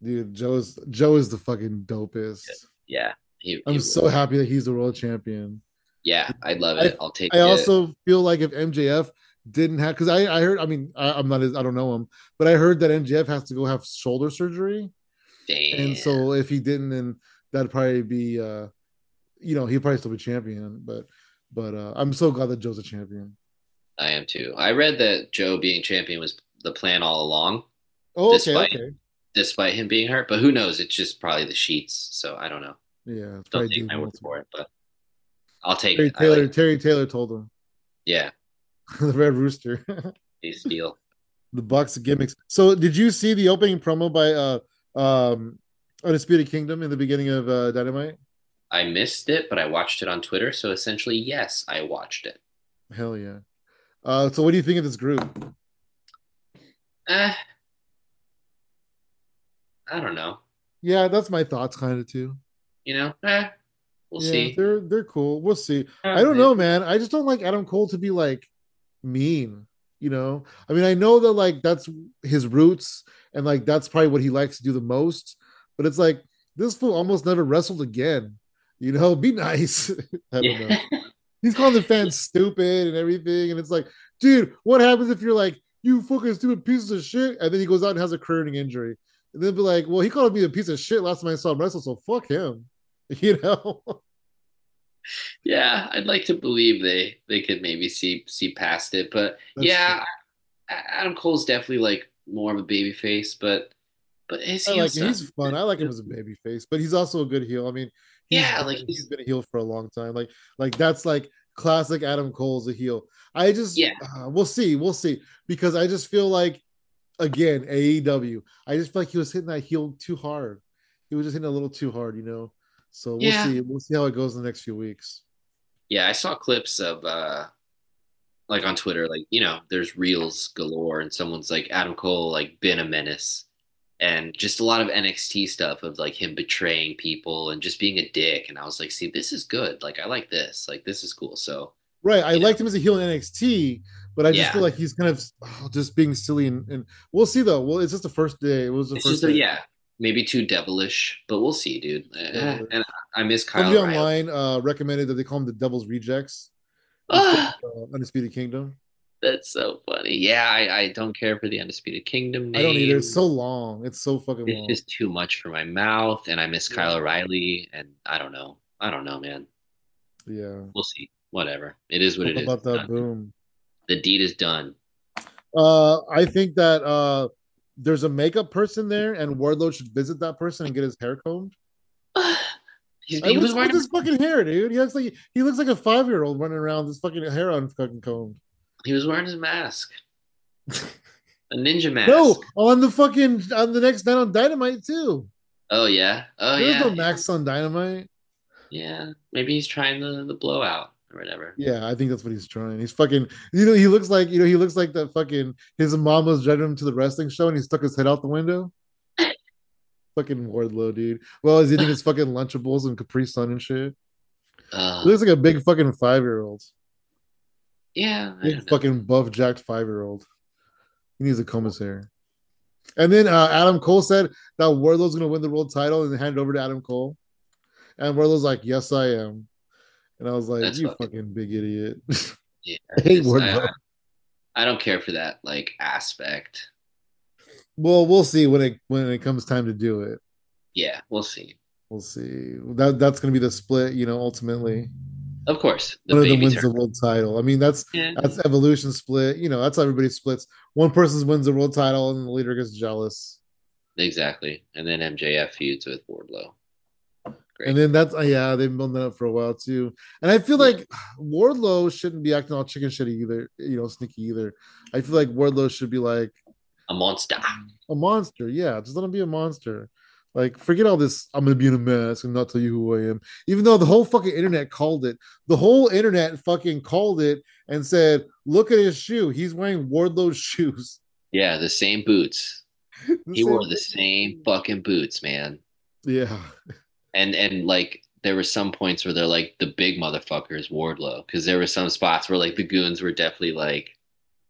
A: Dude, Joe's Joe is the fucking dopest.
B: Yeah. He,
A: I'm
B: he
A: so
B: will.
A: happy that he's the world champion.
B: Yeah, I love it. I'll take it.
A: I
B: it.
A: also feel like if MJF didn't have, because I, I heard, I mean, I, I'm not, as, I don't know him, but I heard that MJF has to go have shoulder surgery,
B: Damn.
A: and so if he didn't, then that'd probably be, uh you know, he'd probably still be champion. But, but uh I'm so glad that Joe's a champion.
B: I am too. I read that Joe being champion was the plan all along,
A: Oh, okay,
B: Despite-
A: okay,
B: despite him being hurt. But who knows? It's just probably the sheets. So I don't know.
A: yeah,
B: Don't take my word for it, but I'll take
A: Terry
B: it.
A: Taylor,
B: like,
A: Terry Taylor told him
B: yeah,
A: the Red Rooster,
B: they steal.
A: the Bucks gimmicks. So, did you see the opening promo by uh um Undisputed Kingdom in the beginning of uh Dynamite?
B: I missed it, but I watched it on Twitter. So essentially, yes, I watched it.
A: Hell yeah. Uh, so what do you think of this group?
B: Eh, I don't know.
A: Yeah, that's my thoughts kind of too.
B: You know, eh, we'll
A: yeah,
B: see.
A: they're they're cool. We'll see. I don't know, man. I just don't like Adam Cole to be like mean. You know, I mean, I know that like that's his roots, and like that's probably what he likes to do the most. But it's like this fool almost never wrestled again. You know, be nice. I don't know. He's calling the fans stupid and everything, and it's like, dude, what happens if you're like, you fucking stupid pieces of shit, and then he goes out and has a career-ending injury, and then be like, well, he called me a piece of shit last time I saw him wrestle, so fuck him. You know?
B: Yeah, I'd like to believe they they could maybe see see past it, but
A: That's
B: yeah, A- Adam Cole's definitely like more of a baby face, but but his
A: I like He's fun. I like him as a baby face, but he's also a good heel. I mean, he's
B: Yeah,
A: been,
B: like,
A: he's
B: he's-
A: been a heel for a long time. Like, like that's like classic Adam Cole's a heel. I just,
B: Yeah.
A: uh, we'll see, we'll see, because I just feel like, again, AEW. I just feel like he was hitting that heel too hard. He was just hitting a little too hard, you know. So we'll
B: Yeah.
A: see. We'll see how it goes in the next few weeks.
B: Yeah, I saw clips of uh like on Twitter, like, you know, there's reels galore and someone's like Adam Cole like been a menace and just a lot of NXT stuff of like him betraying people and just being a dick. And I was like, see, this is good. Like I like this. Like this is cool. So
A: Right. I
B: Yeah.
A: liked him as a heel in NXT, but I just
B: Yeah.
A: feel like he's kind of oh, just being silly. And, and we'll see though. Well, it's just the first day. It was the
B: it's
A: first
B: just a,
A: day.
B: yeah, maybe too devilish, but we'll see, dude. Eh,
A: Yeah.
B: And I miss Kyle
A: Somebody online uh, recommended that they call him the Devil's Rejects. Uh, Undisputed Kingdom.
B: that's so funny. Yeah, I, I don't care for the Undisputed Kingdom name.
A: I don't either. It's so long. It's so fucking long.
B: It's just too much for my mouth, and I miss
A: Yeah.
B: Kyle O'Reilly, and I don't know. I don't know, man.
A: yeah.
B: We'll see. Whatever. It is what
A: What
B: it is.
A: about that boom?
B: The deed is done.
A: Uh, I think that uh, there's a makeup person there, and Wardlow should visit that person and get his hair combed. Hey,
B: he
A: what's
B: wearing
A: his fucking hair, dude? He looks like he looks like a five year old running around with his fucking hair unfucking combed.
B: he was wearing his mask, a ninja mask.
A: No, on the fucking on the next night on Dynamite too.
B: Oh yeah. Oh
A: There's
B: yeah.
A: There's no Max on Dynamite.
B: Yeah. Maybe he's trying the the blowout whatever.
A: Yeah, I think that's what he's trying. He's fucking, you know, he looks like, you know, he looks like that fucking his mom was dragging him to the wrestling show and he stuck his head out the window. Fucking Wardlow, dude. Well, is he eating his fucking Lunchables and Capri Sun and shit?
B: Uh,
A: He looks like a big fucking five year old.
B: yeah,
A: Big fucking buff jacked five year old. He needs a commissary. And then uh, Adam Cole said that Wardlow's gonna win the world title and hand it over to Adam Cole. And Wardlow's like, Yes, I am. And I was like,
B: That's
A: You
B: fucking-
A: fucking big idiot.
B: Yeah,
A: I hate Wardlow.
B: I, I don't care for that like aspect.
A: well, we'll see when it when it comes time to do it.
B: Yeah, we'll see.
A: We'll see. That that's gonna be the split, you know, ultimately.
B: Of course, the
A: One of them wins
B: turn.
A: the world title. I mean, that's
B: Yeah.
A: that's evolution split. You know, that's how everybody splits. One person wins the world title and the leader gets jealous.
B: Exactly. And then MJF feuds with Wardlow. Great.
A: And then that's uh, yeah, they've been building that up for a while too. And I feel like Wardlow shouldn't be acting all chicken shitty either, you know, sneaky either. I feel like Wardlow should be like
B: A monster.
A: a monster. Yeah, just let him be a monster. Like, forget all this. I'm gonna be in a mask and not tell you who I am. Even though the whole fucking internet called it, the whole internet fucking called it and said, "Look at his shoe. He's wearing Wardlow's shoes."
B: Yeah, the same boots.
A: The
B: He
A: same
B: wore the same fucking boots, man.
A: Yeah,
B: And and like there were some points where they're like the big motherfuckers Wardlow because there were some spots where like the goons were definitely like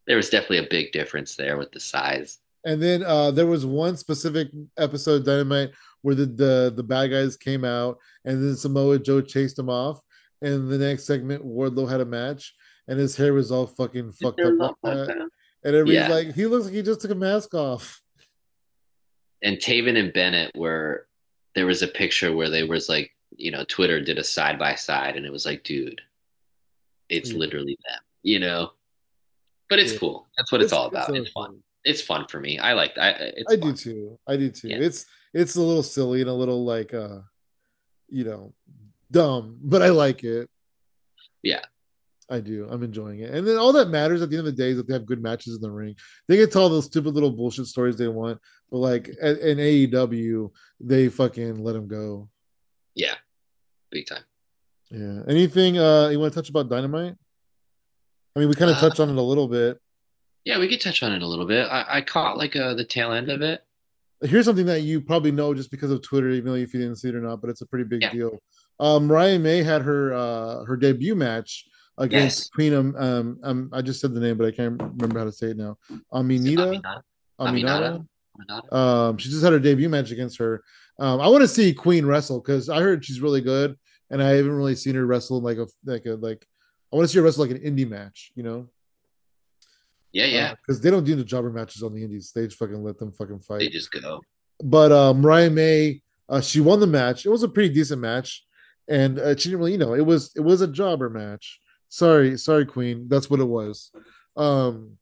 B: there was definitely a big difference there with the size.
A: and then uh there was one specific episode of Dynamite where the the, the bad guys came out, and then Samoa Joe chased them off. And the next segment, Wardlow had a match, and his hair was all fucking fucked up like that. And everybody's
B: Yeah.
A: like, he looks like he just took a mask off.
B: And Taven and Bennett were there was a picture where they was like, you know, Twitter did a side by side and it was like, dude, it's
A: Yeah.
B: literally them, you know. But it's
A: Yeah.
B: cool. That's what it's, all about.
A: so
B: It's fun. It's fun for me. I like I it's
A: I do too. I do too.
B: Yeah.
A: It's it's a little silly and a little like uh you know dumb, but I like it.
B: Yeah.
A: I do. I'm enjoying it. And then all that matters at the end of the day is that they have good matches in the ring. They can tell those stupid little bullshit stories they want, but like at, in AEW, they fucking let them go.
B: Yeah. Big time.
A: Yeah. Anything uh you want to touch about Dynamite? I mean, we kind of
B: Uh,
A: touched on it a little bit.
B: Yeah, we could touch on it a little bit. I, I caught like uh, the tail end of it.
A: here's something that you probably know just because of Twitter, even though if you didn't see it or not, but it's a pretty big
B: Yeah.
A: deal. Um, Mariah May had her uh, her debut match against
B: Yes.
A: Queen. Um, um, um, I just said the name, but I can't remember how to say it now. Aminita.
B: Aminata.
A: Aminata. Um, she just had her debut match against her. Um, I want to see Queen wrestle because I heard she's really good, and I haven't really seen her wrestle like a like a like. I want to see her wrestle like an indie match, you know?
B: Yeah, yeah.
A: Because they don't do the jobber matches on the indies. They just fucking let them fucking fight.
B: They just go.
A: but uh, Mariah May, uh, she won the match. It was a pretty decent match, and uh, she didn't really, you know, it was it was a jobber match. Sorry, sorry, Queen. That's what it was. Um,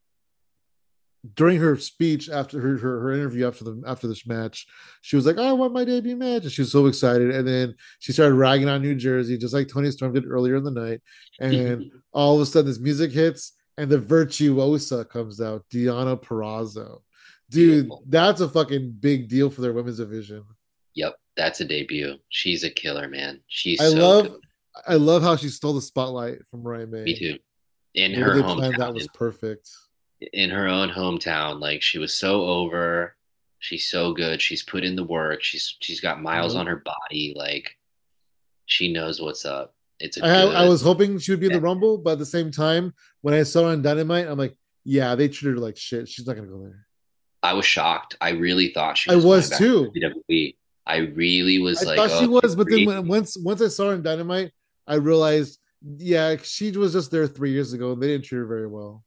A: during her speech after her, her her interview after the after this match, she was like, "Oh, "I want my debut match," and she was so excited. And then she started ragging on New Jersey, just like Toni Storm did earlier in the night. And all of a sudden, this music hits, and the virtuosa comes out, Deonna Purrazzo. Dude,
B: Beautiful.
A: that's a fucking big deal for their women's division.
B: Yep, that's a debut. She's a killer, man. She's
A: I
B: so
A: love,
B: good.
A: I love how she stole the spotlight from Mariah May.
B: Me too. In
A: way
B: her hometown,
A: that was perfect.
B: in, her own hometown, like she was so over. She's so good. She's put in the work. She's she's got miles
A: Mhm.
B: on her body. Like she knows what's up. It's a
A: I,
B: good.
A: I was hoping she would be in the Rumble, but at the same time, when I saw her on Dynamite, I'm like, yeah, they treated her like shit. She's not gonna go there.
B: I was shocked. I really thought she
A: I
B: was.
A: was
B: going back
A: too.
B: to WWE. I really was
A: I
B: like,
A: thought she
B: oh,
A: was, but then when, once once I saw her in Dynamite, I realized, yeah, she was just there three years ago, and they didn't treat her very well.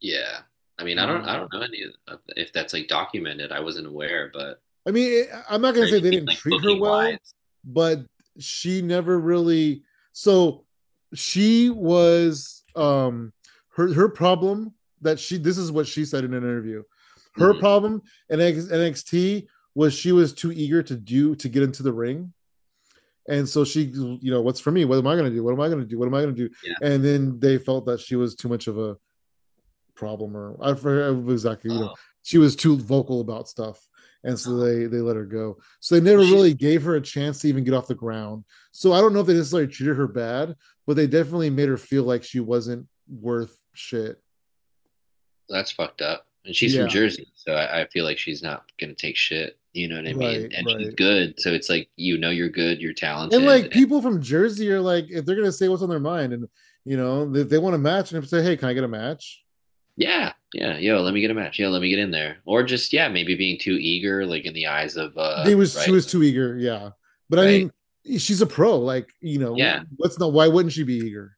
B: yeah. I mean, I don't, I don't know any of if that's like documented. I wasn't aware, but
A: I mean, I'm not gonna say they didn't
B: like,
A: treat her well.
B: wise,
A: but she never really so she was um her her problem that she this is what she said in an interview her
B: Mhm.
A: problem in NXT was she was too eager to do to get into the ring and so she you know what's for me what am i going to do what am i going to do what am i going to do
B: Yeah.
A: and then they felt that she was too much of a problem or i forget exactly you know
B: Oh.
A: she was too vocal about stuff and so they they let her go so they never really gave her a chance to even get off the ground so i don't know if they necessarily treated her bad but they definitely made her feel like she wasn't worth shit
B: that's fucked up. And she's
A: Yeah.
B: from Jersey, so I, I feel like she's not gonna take shit. You know what I mean?
A: Right,
B: and she's
A: right.
B: good, so it's like you know you're good, you're talented.
A: And like people from Jersey are like, if they're gonna say what's on their mind, and you know, if they want a match, and say, hey, can I get a match?
B: yeah, yeah, yo, let me get a match. Yo, let me get in there. Or just yeah, maybe being too eager, like in the eyes of uh,
A: They was
B: right,
A: she was too eager, yeah. But I mean, she's a pro. Like you know,
B: Yeah.
A: What's not? Why wouldn't she be eager?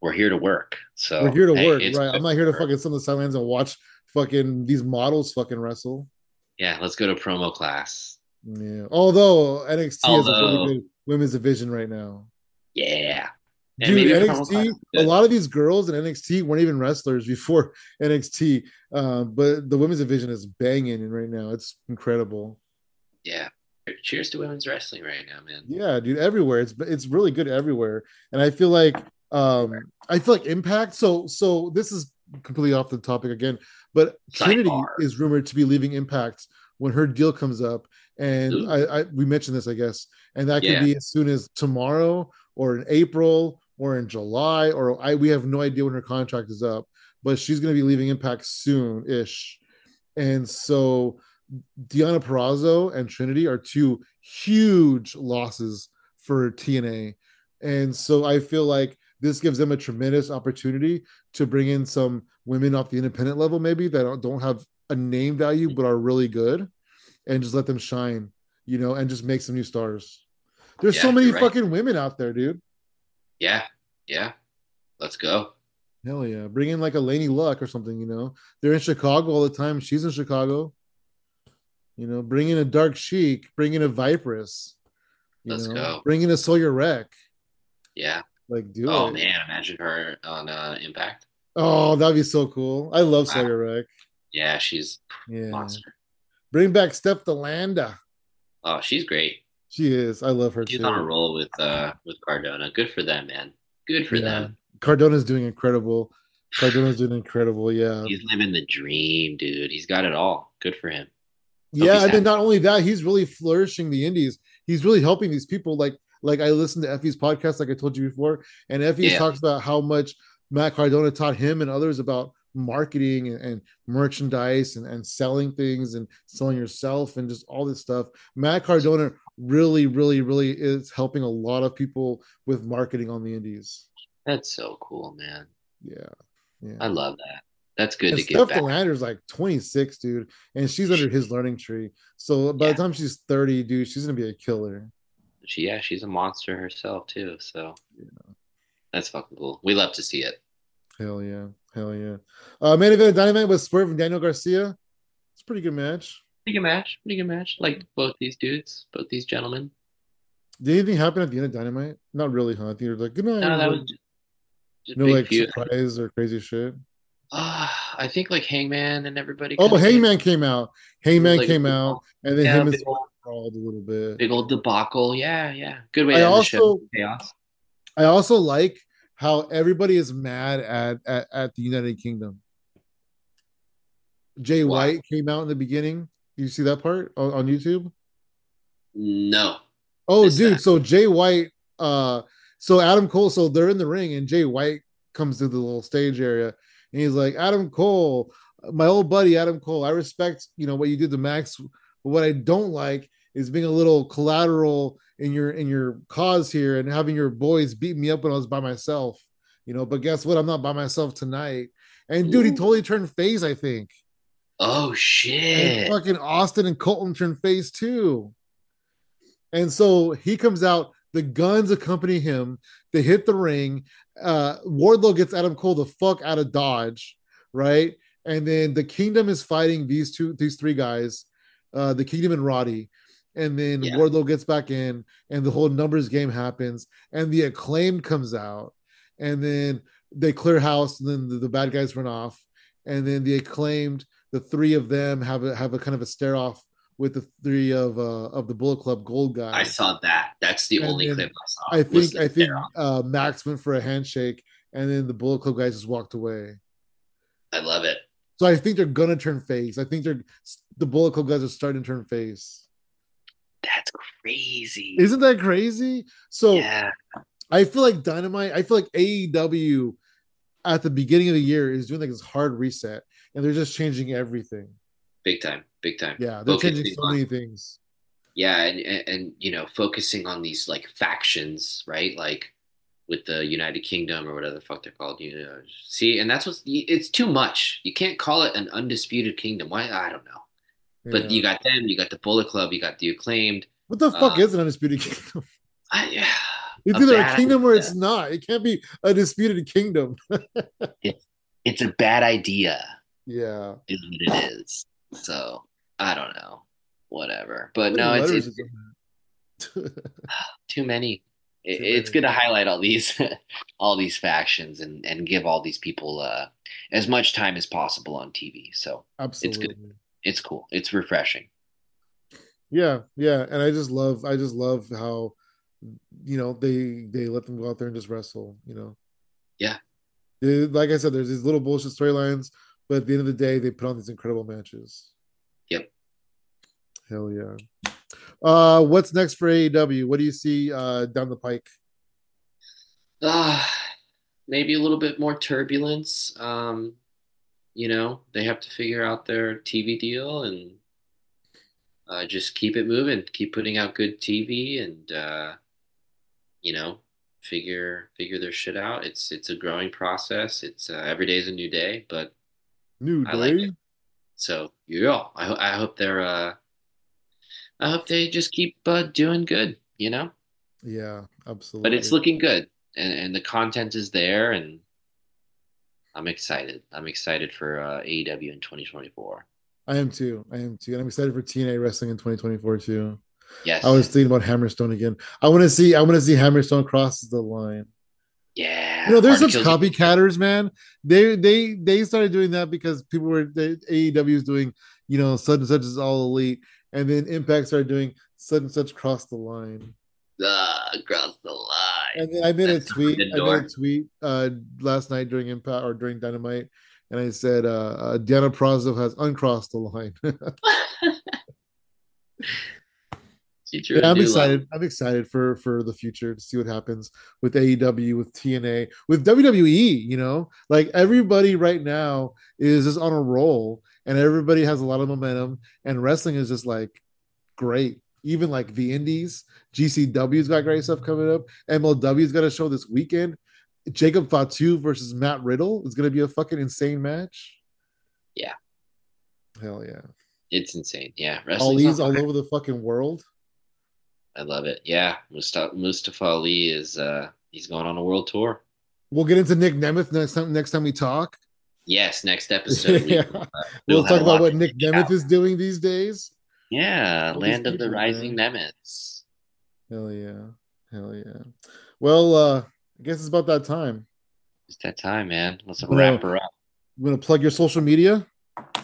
B: we're here to work. So
A: We're here to
B: hey,
A: work, right? I'm not here to
B: her.
A: fucking sit on the sidelines and watch fucking these models fucking wrestle.
B: Yeah, let's go to promo class.
A: Yeah. Although NXT has a really good women's division right now.
B: Yeah. And
A: Dude,
B: maybe promo class
A: NXT, a lot of these girls in NXT weren't even wrestlers before NXT. Um, but the women's division is banging right now. It's incredible.
B: Yeah. Cheers to women's wrestling right now, man.
A: Yeah, dude, everywhere. It's it's really good everywhere. And I feel like um I feel like Impact. So so this is completely off the topic again, but Trinity is rumored to be leaving Impact when her deal comes up. And I, I we mentioned this, I guess, and that could
B: Yeah.
A: be as soon as tomorrow or in April or in July, or I we have no idea when her contract is up, but she's gonna be leaving Impact soon-ish. And so Deonna Purrazzo and Trinity are two huge losses for TNA. And so I feel like this gives them a tremendous opportunity to bring in some women off the independent level, maybe that don't- don't have a name value but are really good, and just let them shine, you know, and just make some new stars. There's so many
B: right.
A: fucking women out there, dude.
B: Yeah. Yeah. Let's go.
A: Hell yeah. Bring in like a Laynie Luck or something, you know. They're in Chicago all the time. She's in Chicago. You know, bring in a Dark Sheik, bring in a Viperous.
B: Let's
A: know,
B: go.
A: bring in a Sawyer Wreck.
B: Yeah.
A: Like, do
B: Oh
A: it.
B: man, imagine her on uh, Impact.
A: Oh, that'd be so cool. I love
B: Wow.
A: Sawyer Wreck.
B: Yeah, she's
A: Yeah.
B: monster.
A: Bring back Steph De Lander.
B: Oh, she's great.
A: She is. I love her
B: She's
A: too.
B: on a roll with uh with Cardona. Good for them, man. Good for
A: Yeah.
B: them.
A: Cardona's doing incredible. Cardona's doing incredible. Yeah.
B: He's living the dream, dude. He's got it all. Good for him.
A: Yeah, and then not only that, he's really flourishing the indies. He's really helping these people. Like, like I listened to EFFY's podcast, like I told you before, and Effie
B: Yeah.
A: talks about how much Matt Cardona taught him and others about marketing and, and merchandise and, and selling things and selling yourself and just all this stuff. Matt Cardona really, really, really is helping a lot of people with marketing on the indies.
B: That's so cool, man.
A: Yeah. Yeah.
B: I love that. That's good
A: And
B: to
A: Steph
B: give back.
A: De Lander's like 26, dude, and she's under his learning tree. So by
B: Yeah.
A: the time she's 30, dude, she's gonna be a killer.
B: She, yeah, she's a monster herself too. So that's fucking cool. We love to see it.
A: Hell yeah, hell yeah. Uh, main event Dynamite was Swerve and Daniel Garcia. It's a pretty good match.
B: Pretty good match. Pretty good match. Like both these dudes, both these gentlemen.
A: Did anything happen at the end of Dynamite? Not really, huh? I think was like good night.
B: No, that was just, just
A: no
B: big
A: like
B: feud.
A: surprise or crazy shit.
B: Uh, I think like Hangman and everybody.
A: Oh, Hangman came out. Hangman
B: Like,
A: came out, and then
B: yeah,
A: him and
B: big
A: Swerve
B: old-
A: crawled a little bit.
B: Big old debacle. Yeah, yeah. Good way
A: I
B: to end the
A: also-
B: show. Chaos.
A: I also like how everybody is mad at at, at the United Kingdom. Jay
B: Why?
A: White came out in the beginning. You see that part on, on YouTube?
B: No.
A: Oh,
B: Missed
A: dude.
B: that.
A: So Jay White, uh, so Adam Cole, so they're in the ring, and Jay White comes to the little stage area, and he's like, Adam Cole, my old buddy Adam Cole, I respect you know what you did to Max, but what I don't like is being a little collateral in your in your cause here and having your boys beat me up when I was by myself. You know, but guess what? I'm not by myself tonight. And dude, he totally turned face, I think.
B: Oh
A: And
B: shit.
A: fucking Austin and Colton turn face too. And so he comes out, the Gunns accompany him. They hit the ring. Uh, Wardlow gets Adam Cole the fuck out of Dodge, right? And then the Kingdom is fighting these two, these three guys, uh, the Kingdom and Roddy. And then
B: Yeah.
A: Wardlow gets back in, and the whole numbers game happens, and the acclaim comes out, and then they clear house, and then the, the bad guys run off, and then the acclaimed, the three of them have a have a kind of a stare off with the three of uh of the Bullet Club Gold guys.
B: I saw that. That's the
A: And
B: only clip I saw.
A: I think I think uh Max went for a handshake, and then the Bullet Club guys just walked away.
B: I love it.
A: So I think they're gonna turn face. I think they're the Bullet Club guys are starting to turn face.
B: Crazy.
A: Isn't that crazy? So
B: yeah.
A: I feel like Dynamite, I feel like AEW at the beginning of the year is doing like this hard reset and they're just changing everything.
B: big time, big time.
A: Yeah, they're
B: Focusing
A: changing so
B: on-
A: many things.
B: yeah and, and and you know focusing on these like factions right like with the united kingdom or whatever the fuck they're called you know see and that's what's it's too much you can't call it an undisputed kingdom why i don't know but
A: Yeah.
B: you got them you got the bullet club you got the acclaimed
A: what the fuck
B: uh,
A: is an undisputed kingdom?
B: I, yeah,
A: It's
B: a
A: either a kingdom or it's not. It can't be a disputed kingdom.
B: it's a bad idea
A: yeah.
B: is what it is so i don't know whatever but no it's, it's
A: is in that?
B: too many. It,
A: Too
B: it's
A: many.
B: good to highlight all these all these factions and and give all these people uh as much time as possible on TV. So
A: Absolutely.
B: It's good. It's cool. It's refreshing.
A: Yeah, yeah, and I just love, I just love how, you know, they they let them go out there and just wrestle. You know.
B: Yeah.
A: Like I said, there's these little bullshit storylines, but at the end of the day, they put on these incredible matches.
B: Yep.
A: Hell yeah. Uh, what's next for AEW? What do you see uh down the pike?
B: Uh, maybe a little bit more turbulence. Um, you know, they have to figure out their TV deal and uh, just keep it moving, keep putting out good TV, and uh, you know, figure figure their shit out. It's it's a growing process. It's uh, every day is a new day, but
A: New
B: I like
A: day.
B: it. So yeah, I, ho- I hope they're uh, I hope they just keep uh, doing good, you know.
A: Yeah, absolutely.
B: But it's looking good, and and the content is there, and I'm excited. I'm excited for uh, AEW in 2024.
A: I am too. I am too, and I'm excited for TNA wrestling in 2024 too.
B: Yes,
A: I was thinking about Hammerstone again. I want to see. I want to see Hammerstone crosses the line.
B: yeah.
A: You know, there's
B: to
A: copycatters, man. They they they started doing that because people were they, AEW is doing, you know, such and such is all elite, and then Impact started doing such and such cross the line.
B: Ah, across the line.
A: And then I made a
B: That's the
A: tweet. I made a tweet uh last night during Impact or during Dynamite, and I said uh, uh Deonna Purrazzo has uncrossed the line. Yeah, I'm excited.
B: it.
A: I'm excited for for the future to see what happens with AEW, with TNA, with WWE. You know, like everybody right now is just on a roll, and everybody has a lot of momentum, and wrestling is just like great. Even like the Indies, GCW's got great stuff coming up. MLW's got a show this weekend. Jacob Fatu versus Matt Riddle is going to be a fucking insane match.
B: Yeah.
A: Hell yeah!
B: It's insane. Yeah,
A: All
B: wrestling's
A: these
B: on
A: all over the fucking world.
B: I love it. Yeah, Mustafa, Mustafa Ali is uh he's going on a world tour.
A: We'll get into Nick Nemeth next time. Next time we talk.
B: Yes, next episode. we-
A: Yeah.
B: uh,
A: We'll talk about what Nick Nemeth
B: out.
A: is doing these days.
B: Yeah,
A: these
B: land of the rising
A: man.
B: Nemeths.
A: Hell yeah. Hell yeah. Well, uh, I guess it's about that time.
B: It's that time, man. Let's wrap her up.
A: I'm gonna plug your social media.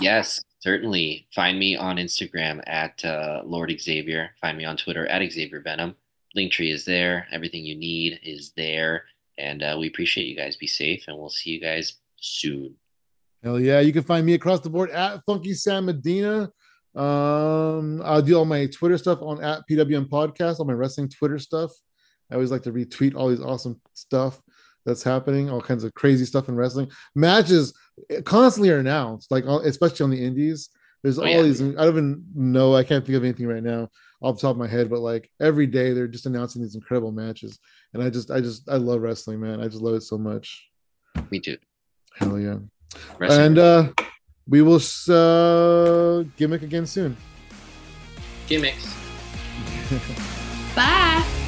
B: Yes, certainly. Find me on Instagram at uh, Lord Xavier. Find me on Twitter at Xavier Venom. Linktree is there. Everything you need is there. And uh, we appreciate you guys. Be safe, and we'll see you guys soon.
A: Hell yeah. You can find me across the board at Funky Sam Medina. Um, I'll do all my Twitter stuff on at PWM Podcast, all my wrestling Twitter stuff. I always like to retweet all these awesome stuff that's happening, all kinds of crazy stuff in wrestling. Matches constantly are announced, like especially on the indies. There's
B: Oh,
A: all
B: yeah.
A: these. I don't even know. I can't think of anything right now off the top of my head, but like every day they're just announcing these incredible matches, and I just, I just, I love wrestling, man. I just love it so much.
B: Me too.
A: Hell yeah!
B: Wrestling.
A: And uh, we will uh, gimmick again soon.
B: gimmicks.
C: Bye.